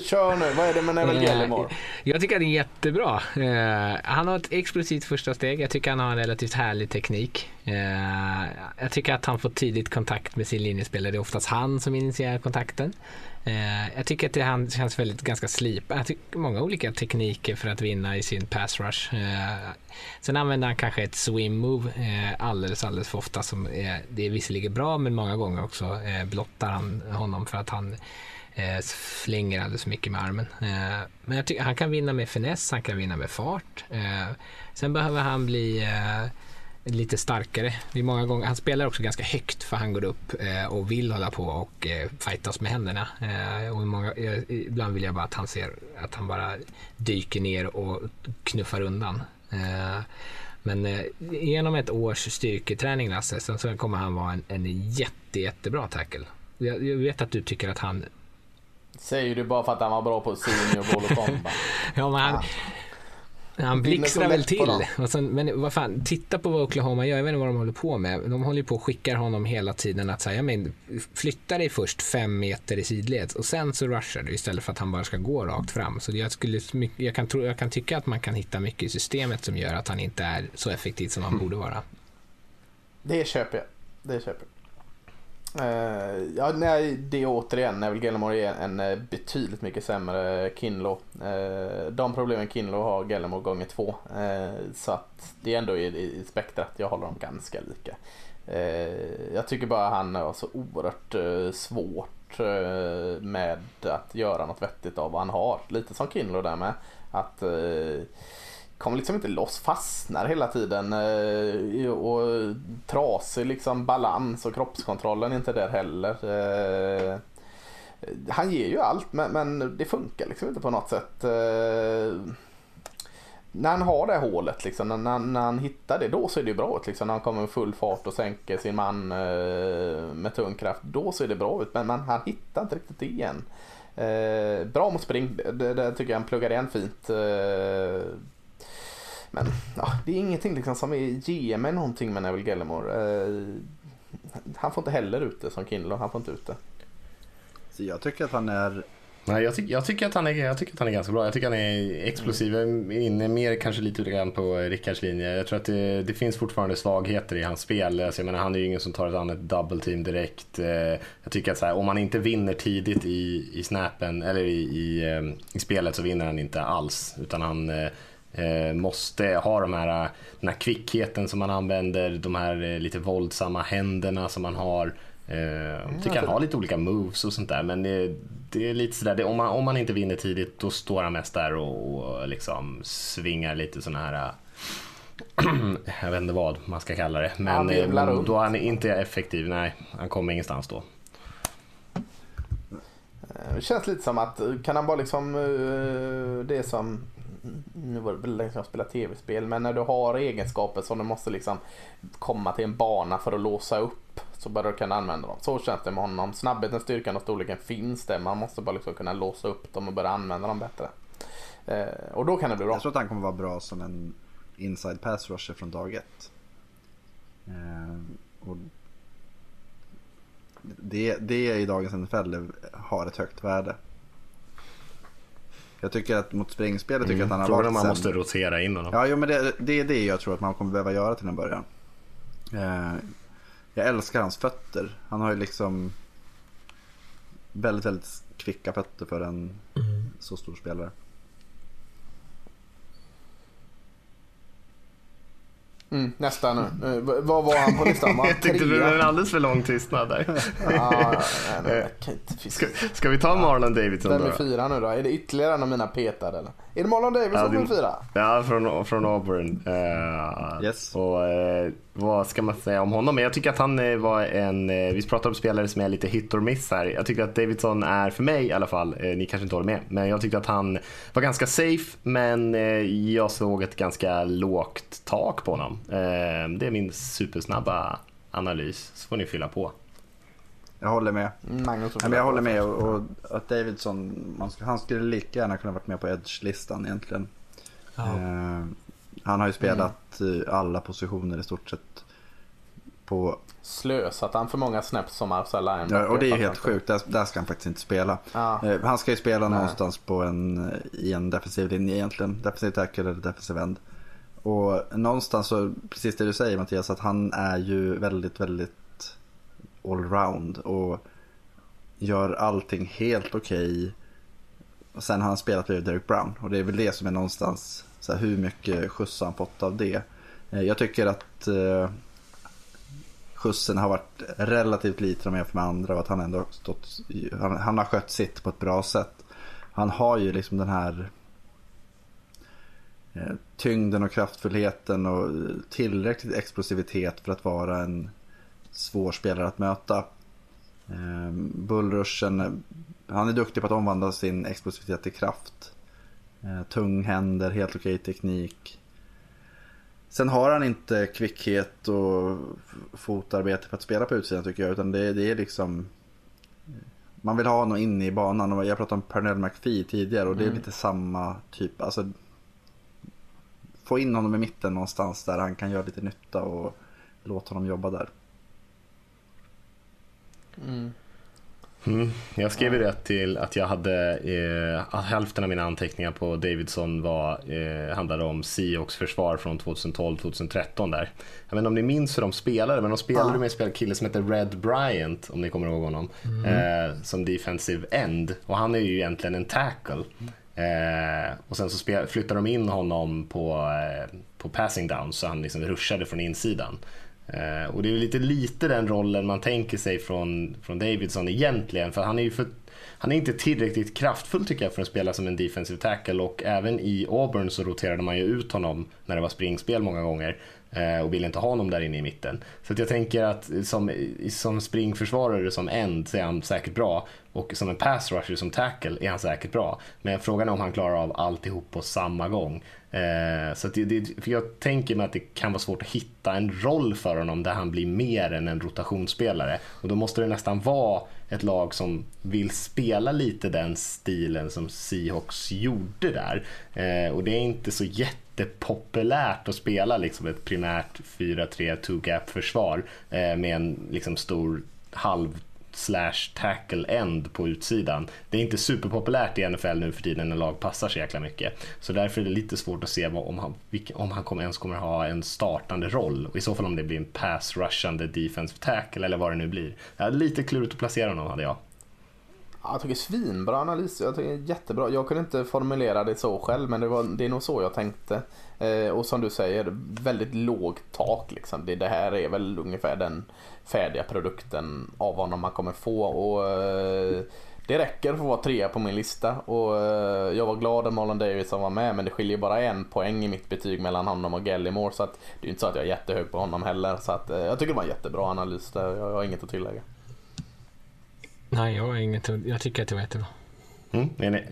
Kör nu, vad är det med Neville Gallimore? Jag tycker att det är jättebra. Eh, han har ett explosivt första steg. Jag tycker han har en relativt härlig teknik. Eh, jag tycker att han får tidigt kontakt med sin linjespelare. Det är oftast han som initierar kontakten. Eh, jag tycker att det han känns väldigt ganska slipad. Många olika tekniker för att vinna i sin pass rush. Eh, sen använder han kanske ett swim move eh, alldeles, alldeles för ofta. Som är, det är visserligen bra men många gånger också eh, blottar han honom för att han eh, flänger alldeles för mycket med armen. Men jag tycker han kan vinna med finess, han kan vinna med fart. Sen behöver han bli lite starkare. Det är många gånger, han spelar också ganska högt för han går upp eh, och vill hålla på och eh, fightas med händerna. Eh, och många, eh, ibland vill jag bara att han ser att han bara dyker ner och knuffar undan. Eh, men eh, genom ett års styrketräning Lasse, sen så kommer han vara en, en jätte, jättebra tackle. Jag, jag vet att du tycker att han Säger du bara för att han var bra på senior ball och combat. Ja, men han, han blixtrar väl till. sen, men vad fan, titta på vad Oklahoma gör. Jag vet inte vad de håller på med. De håller på och skickar honom hela tiden att säga, men flytta dig först fem meter i sidled och sen så rushar du istället för att han bara ska gå rakt fram. Så jag, skulle, jag, kan, tro, jag kan tycka att man kan hitta mycket i systemet som gör att han inte är så effektiv som han borde vara. Det köper jag. Det köper jag. Uh, ja, nej, det är återigen, Neville Gallimore är en en betydligt mycket sämre Kinlo. Uh, de problemen Kinlo har Gallimore gånger två. Uh, så att det är ändå i, i spektrat, jag håller dem ganska lika. Jag tycker bara han har så oerhört svårt med att göra något vettigt av vad han har. Lite som Kinlo där med. Att kom kommer liksom inte loss, fastnar hela tiden eh, och trasig liksom balans och kroppskontrollen är inte där heller. Eh, han ger ju allt men, men det funkar liksom inte på något sätt. Eh, när han har det hålet, liksom, när, när, när han hittar det, då ser det bra ut. Liksom, när han kommer med full fart och sänker sin man eh, med tung kraft, då ser det bra ut. Men, men han hittar inte riktigt det igen. Eh, bra mot spring, det, det tycker jag han pluggar igen fint. Eh, men ja, det är ingenting liksom som är, ger mig någonting med Neville Gallimore. Eh, han får inte heller ut det som Kinlo, han får inte ut det. Så jag tycker att han är... Nej, jag, tyck, jag, tycker att han är, jag tycker att han är ganska bra. Jag tycker han är explosiv. Är inne mer kanske lite grann på Rickards linje. Jag tror att det, det finns fortfarande svagheter i hans spel. Alltså, jag menar, han är ju ingen som tar ett annat double team direkt. Eh, Jag tycker att så här, om man inte vinner tidigt i, i snappen eller i, i, eh, i spelet så vinner han inte alls. Utan han eh, eh, måste ha de här, den här kvickheten som man använder, de här eh, lite våldsamma händerna som man har. Eh, tycker han har lite olika moves och sånt där men det, det är lite sådär, det, om, man, om man inte vinner tidigt då står han mest där och, och liksom svingar lite sådana här jag vet inte vad man ska kalla det Han men eh, runt. då är han inte effektiv, nej han kommer ingenstans då. Eh, Det känns lite som att kan han bara liksom eh, det som nu var det väl länge sedan jag spelade tv-spel men när du har egenskaper som du måste liksom komma till en bana för att låsa upp så börjar du kunna använda dem. Så känns det med honom. Snabbheten, styrkan och storleken finns där. Man måste bara liksom kunna låsa upp dem och börja använda dem bättre. Eh, och då kan det bli bra. Jag tror att han kommer vara bra som en inside pass rusher från dag ett. Eh, och det, det i dagens NFL har ett högt värde. Jag tycker att mot springspel jag tycker Mm. att han har Frågan varit om man sämre. måste rotera in honom. Ja, jo, men det, det är det jag tror att man kommer behöva göra till en början. Eh, jag älskar hans fötter. Han har ju liksom väldigt, väldigt kvicka fötter för en så stor spelare. Mm, nästa nu. Eh, v- vad var han på listan? Var Jag tyckte det blev en alldeles för lång tystnad där. Nej, nej, Ska, ska vi ta Marlon Davidson Vem då? är då? fyra nu då? Är det ytterligare en av mina petare eller? Är det Marlon Davis Ja, som är fyra? Ja, från, från Auburn. Eh, Yes. Och eh, vad ska man säga om honom? Jag tycker att han eh, var en, eh, vi pratar om spelare som är lite hit or miss här. Jag tycker att Davidson är, för mig i alla fall, ni kanske inte håller med, men jag tyckte att han var ganska safe, men jag såg ett ganska lågt tak på honom. Det är min supersnabba analys, så får ni fylla på. Jag håller med. Mm, Magnus Nej, men jag håller med och, och att Davidson, man, han skulle lika gärna kunna varit med på Edge-listan egentligen. Ja. Eh, han har ju spelat eh, alla positioner i stort sett. På, Slösat han för många snaps som outside linebacker? ja, och det är helt sjukt, där, där ska han faktiskt inte spela. Ja. Eh, han ska ju spela Nej. någonstans på en, eh, i en defensiv linje egentligen. Defensiv tackle eller defensiv end. Och någonstans så, precis det du säger Mattias, att han är ju väldigt, väldigt allround och gör allting helt okej. Och sen har han spelat bredvid Derek Brown och det är väl det som är någonstans, så här, hur mycket skjuts har han fått av det. Eh, jag tycker att eh, skjutsen har varit relativt liten om jämfört med andra och att han ändå har stått, han, han har skött sitt på ett bra sätt. Han har ju liksom den här eh, tyngden och kraftfullheten och tillräcklig explosivitet för att vara en svår spelare att möta. Eh, Bullrushen, han är duktig på att omvandla sin explosivitet till kraft. Eh, Tunghänder, helt okej teknik. Sen har han inte kvickhet och fotarbete för att spela på utsidan tycker jag. Utan det, det är liksom... Man vill ha honom inne i banan. Och jag pratade om Pernell McPhee tidigare och det är lite samma typ. Alltså, få in honom i mitten någonstans där han kan göra lite nytta och låta honom jobba där. Mm. Jag skrev ju rätt till att jag hade eh, hälften av mina anteckningar på Davidson var, eh, handlade om Seahawks försvar från 2012-2013 där. Jag vet inte om ni minns hur de spelade, men de spelade med en kille som heter Red Bryant, om ni kommer ihåg honom, eh, som defensive end. Och han är ju egentligen en tackle. Eh, och sen så spel- flyttade de in honom på, eh, på passing down så han liksom rushade från insidan. Eh, och det är lite, lite den rollen man tänker sig från, från Davidson egentligen. För han är ju för, han är inte tillräckligt kraftfull tycker jag för att spela som en defensive tackle och även i Auburn så roterade man ju ut honom när det var springspel många gånger Eh, och vill inte ha honom där inne i mitten. Så att jag tänker att som, som springförsvarare som end så är han säkert bra och som en pass rusher som tackle är han säkert bra. Men frågan är om han klarar av alltihop på samma gång. Eh, så att det, det, för jag tänker mig att det kan vara svårt att hitta en roll för honom där han blir mer än en rotationsspelare. Och då måste det nästan vara ett lag som vill spela lite den stilen som Seahawks gjorde där. Eh, och det är inte så jättepopulärt att spela liksom ett primärt 4-3 two-gap försvar eh, med en liksom stor halv slash tackle end på utsidan. Det är inte superpopulärt i NFL nu för tiden när lag passar så jäkla mycket. Så därför är det lite svårt att se vad, om han, om han kommer, ens kommer ha en startande roll. Och i så fall om det blir en pass rushande defensive tackle eller vad det nu blir. Det är lite klurigt att placera honom hade jag. Jag tycker svinbra analys. Jag tycker jättebra. Jag kunde inte formulera det så själv men det, var, det är nog så jag tänkte. Eh, och som du säger, väldigt lågt tak liksom. Det, det här är väl ungefär den färdiga produkten av honom man kommer få. Och, eh, det räcker för att vara trea på min lista. Och, eh, jag var glad att Marlon Davidson var med men det skiljer bara en poäng i mitt betyg mellan honom och Gallimore. Så att, det är inte så att jag är jättehög på honom heller. Så att, eh, jag tycker det var en jättebra analys där. Jag har inget att tillägga. Nej, jag har inget. Jag tycker att det var jättebra. Mm, nej, nej.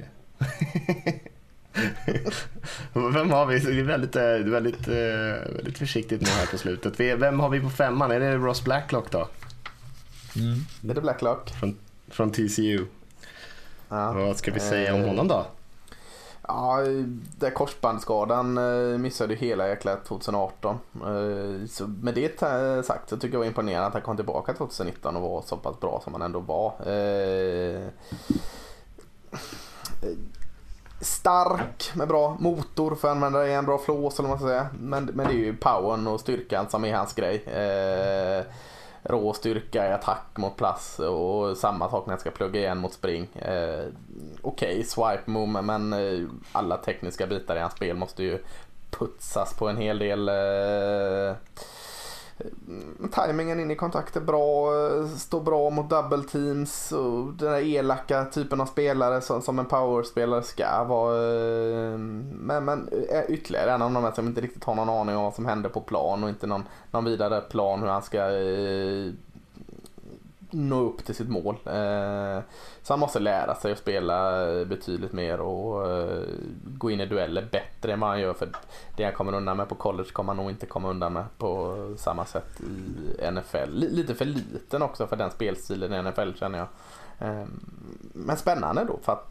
Vem har vi? Det är väldigt, eh, väldigt, eh, väldigt försiktigt nu här på slutet. Vem har vi på femman? Är det Ross Blacklock då? Mm. Är det Blacklock? Från, från TCU. Ja. Vad ska vi säga om honom då? Ja, där korsbandsskadan eh, missade hela jäkla 2018. Eh, så med det sagt så tycker jag det var imponerande att han kom tillbaka 2019 och var så pass bra som han ändå var eh, stark med bra motor för att använda det en bra flås eller vad man ska säga. Men, men det är ju powern och styrkan som är hans grej. Rå styrka i attack mot plats och samma sak när jag ska plugga igen mot spring. Eh, Okej, okay, swipe move men eh, alla tekniska bitar i hans spel måste ju putsas på en hel del. Eh, Eh, timingen in i kontakt är bra, eh, står bra mot double teams och den där elaka typen av spelare som, som en powerspelare ska vara. Eh, men, men ytterligare en av de här som inte riktigt har någon aning om vad som händer på plan och inte någon, någon vidare plan hur han ska nå upp till sitt mål. Eh, så han måste lära sig att spela betydligt mer och eh, gå in i dueller bättre än vad han gör. För det han kommer undan med på college kommer han nog inte komma undan med på samma sätt i NFL. Lite för liten också för den spelstilen i NFL känner jag. Eh, men spännande då för att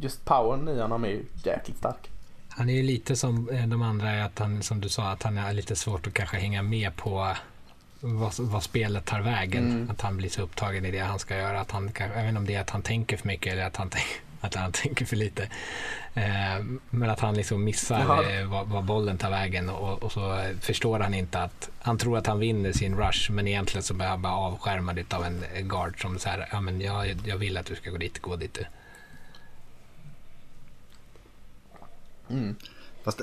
just powern i honom är ju jäkligt stark. Han är ju lite som de andra, att han, som du sa, att han är lite svårt att kanske hänga med på vad, vad spelet tar vägen. Mm. Att han blir så upptagen i det han ska göra. Att han, jag vet inte om det är att han tänker för mycket eller att han, att han tänker för lite. Eh, men att han liksom missar eh, vad, vad, bollen tar vägen och, och, så förstår han inte att han tror att han vinner sin rush men egentligen så blir han bara avskärmad av en guard som säger ja men jag, jag vill att du ska gå dit, gå dit du. Mm. Fast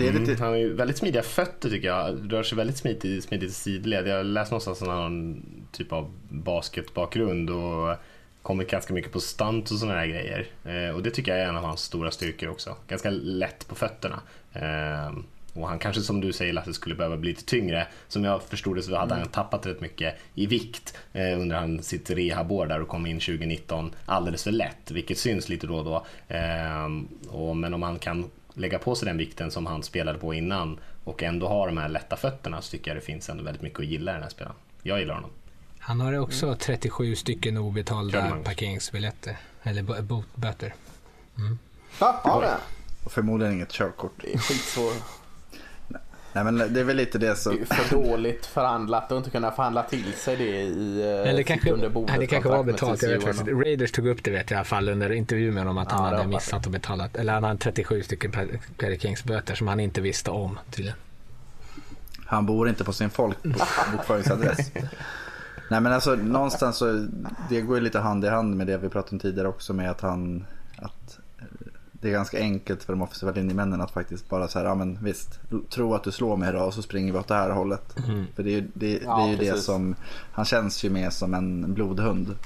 det, är lite... Mm, han har ju väldigt smidiga fötter tycker jag. Rör sig väldigt smidigt, smidigt i sidled. Jag läste någonstans att han har någon typ av basketbakgrund och kommit ganska mycket på stunt och sådana här grejer. Eh, och det tycker jag är en av hans stora styrkor också. Ganska lätt på fötterna. Eh, och han kanske som du säger Lasse skulle behöva bli lite tyngre. Som jag förstod det så hade han tappat rätt mycket i vikt eh, under han sitt rehabår där och kom in 2019 alldeles för lätt. Vilket syns lite då och då. Eh, och, men om han kan lägga på sig den vikten som han spelade på innan och ändå ha de här lätta fötterna så tycker jag det finns ändå väldigt mycket att gilla i den här spelaren. Jag gillar honom. Han har också 37 stycken obetalda parkeringsbiljetter, eller böter. Mm. Ja, har det? Och förmodligen inget körkort. Det är skitsvårt. Nej men det är väl lite det som... Det för dåligt förhandlat och inte kunna förhandla till sig det i eh, Eller kanske, under bordet. Det kanske var betalt. Jag vet faktiskt. Raiders tog upp det vet jag, i alla fall under intervju med honom att han hade missat och betalat. Eller han hade 37 stycken parkeringsböter som han inte visste om tydligen. Han bor inte på sin folkbokföringsadress. Nej men alltså någonstans så, det går ju lite hand i hand med det vi pratade om tidigare också med att han, att det är ganska enkelt för de offensiva linjemännen att faktiskt bara säga, ja men visst, tro att du slår mig idag och så springer vi åt det här hållet. Mm. För det är, det, det ja, är ju precis. det som, han känns ju mer som en blodhund.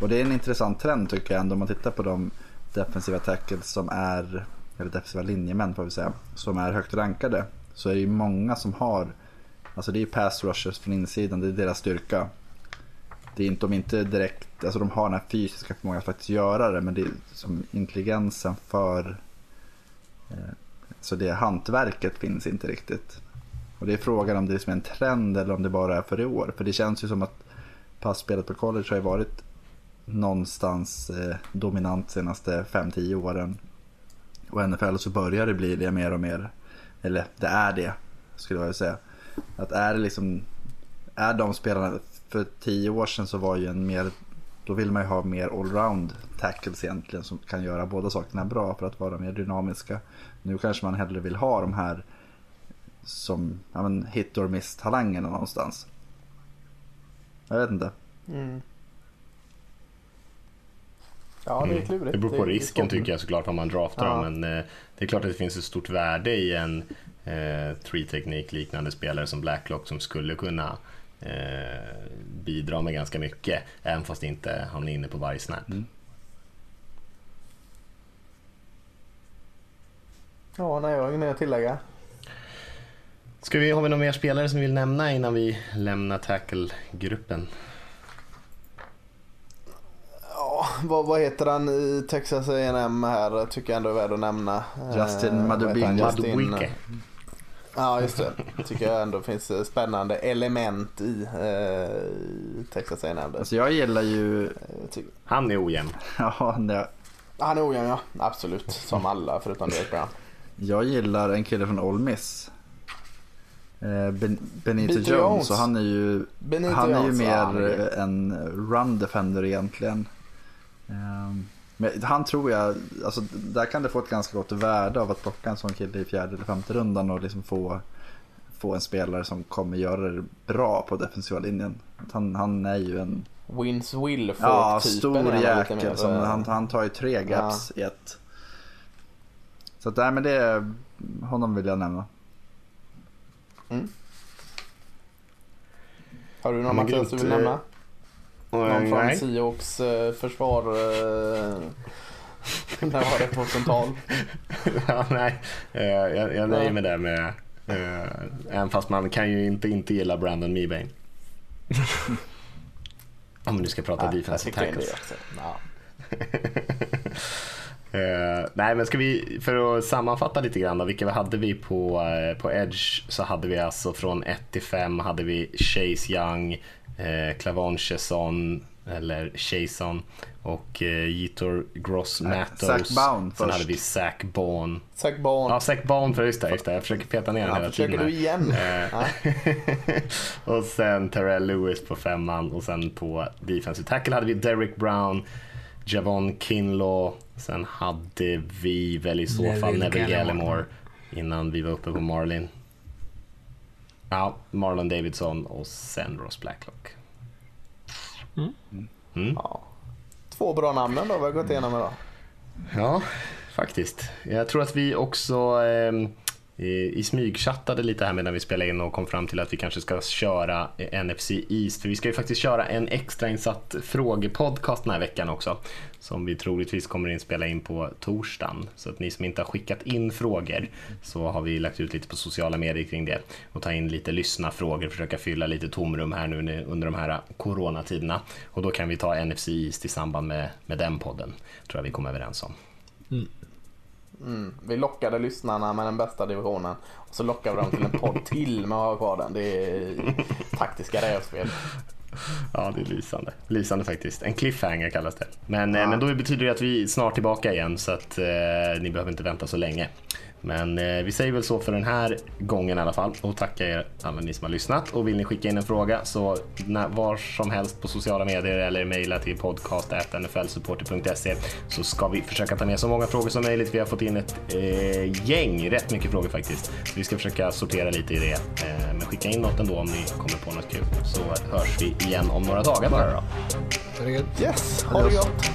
Och det är en intressant trend tycker jag ändå om man tittar på de defensiva tackles som är, eller defensiva linjemän får vi säga, som är högt rankade. Så är det ju många som har, alltså det är ju pass rushers från insidan, det är deras styrka det är inte, de inte direkt, alltså de har den här fysiska förmågan att faktiskt göra det men det är som intelligensen för eh, så det hantverket finns inte riktigt. Och det är frågan om det är liksom en trend eller om det bara är för i år. För det känns ju som att passspelet på college har varit någonstans eh, dominant senaste 5-10 åren. Och NFL så börjar det bli det mer och mer. Eller det är det, skulle jag säga. Att är det liksom, är de spelarna för tio år sedan så var ju en mer, då vill man ju ha mer allround tackles egentligen som kan göra båda sakerna bra för att vara mer dynamiska. Nu kanske man hellre vill ha de här som ja, men hit or miss talangerna någonstans. Jag vet inte. Mm. Ja, det är mm. klurigt. Det beror på risken tycker jag såklart om man draftar ja. dem. Men eh, det är klart att det finns ett stort värde i en eh, tree teknik liknande spelare som Blacklock som skulle kunna eh, bidrar med ganska mycket, även fast inte han är inne på varje snap. Mm. Ja, nej, jag har inget mer att tillägga. Ska vi, har vi några mer spelare som vi vill nämna innan vi lämnar tackle-gruppen? vad, vad heter han i Texas A&M här? Tycker jag ändå är värd att nämna. Justin Eh? Madubuike. Justin- Madubuike. Ja, just det. Tycker jag ändå finns eh, spännande element i eh, Texas A&M. Alltså jag gillar ju, tycker- Han är ojämn. ja, det- Han är ojämn ja, absolut. Som alla förutom Derek Brown. jag gillar en kille från Ole Miss. Eh, Ben, Benito Jones, Jones. och han är ju, Benito han är ju Jones, mer ja, han är eh, en run defender egentligen. Ehm, Men han tror jag, alltså där kan det få ett ganska gott värde av att plocka en sån kille i fjärde eller femte rundan och liksom få, få en spelare som kommer göra det bra på defensiva linjen. Att Han, han är ju en Wins Wilfork ja, typen stor jäkel. Som, han, han tar ju tre gaps i ett. Så att, nej, men det, honom vill jag nämna. Har du Ja, någon men Mattias du vill nämna? Någon från Nej. Eh, försvar? Eh, när var det? 2012? ja, nej, Eh, jag, jag nöjer mig där med, även fast man kan ju inte inte gilla Brandon Mebane. Om vi nu ska prata jag defensive tackles. Ja. Eh, nej, men ska vi, för att sammanfatta lite grann då, vilka hade vi på, eh, på Edge så hade vi alltså från 1 till 5 hade vi Chase Young, eh, Clavon Chesson eller Chason och eh, Jitor Gross Matos. Bowen Sen först. hade vi Zach Bone. Zach Bond. Ja, Zach Bone för just det, just det. Jag försöker peta ner den Ja, hela försöker tiden. du igen? Eh, och sen Terrell Lewis på femman och sen på defensive tackle hade vi Derek Brown, Javon Kinlaw, sen hade vi väl i så Neville fall Neville. Gallimore innan vi var uppe på Marlin. Ja, Marlon Davidson och sen Ross Blacklock. Mm. Ja. Två bra namn ändå vi har gått igenom idag. Ja, faktiskt. Jag tror att vi också ehm, i, smygchattade lite här medan vi spelade in och kom fram till att vi kanske ska köra NFC East. För vi ska ju faktiskt köra en extrainsatt frågepodcast den här veckan också. Som vi troligtvis kommer inspela in på torsdagen. Så att ni som inte har skickat in frågor så har vi lagt ut lite på sociala medier kring det. Och ta in lite lyssna-frågor, försöka fylla lite tomrum här nu under de här coronatiderna. Och då kan vi ta NFC East i samband med, med den podden. Tror jag vi kommer överens om. Mm. Vi lockade lyssnarna med den bästa divisionen. Och så lockar vi dem till en podd till med att ha kvar den. Det är taktiska rävspel. Ja, det är lysande. Lysande faktiskt. En cliffhanger kallas det. Men, eh, men då betyder det att vi är snart tillbaka igen så att eh, ni behöver inte vänta så länge. Men eh, vi säger väl så för den här gången i alla fall och tackar er alla ni som har lyssnat. Och vill ni skicka in en fråga så när, var som helst på sociala medier eller mejla till podcast.nflsupporter.se så ska vi försöka ta med så många frågor som möjligt. Vi har fått in ett eh, gäng, rätt mycket frågor faktiskt. Så vi ska försöka sortera lite i det. Eh, men skicka in något ändå om ni kommer på något kul så hörs vi igen om några dagar bara då. Yes, ha det gott.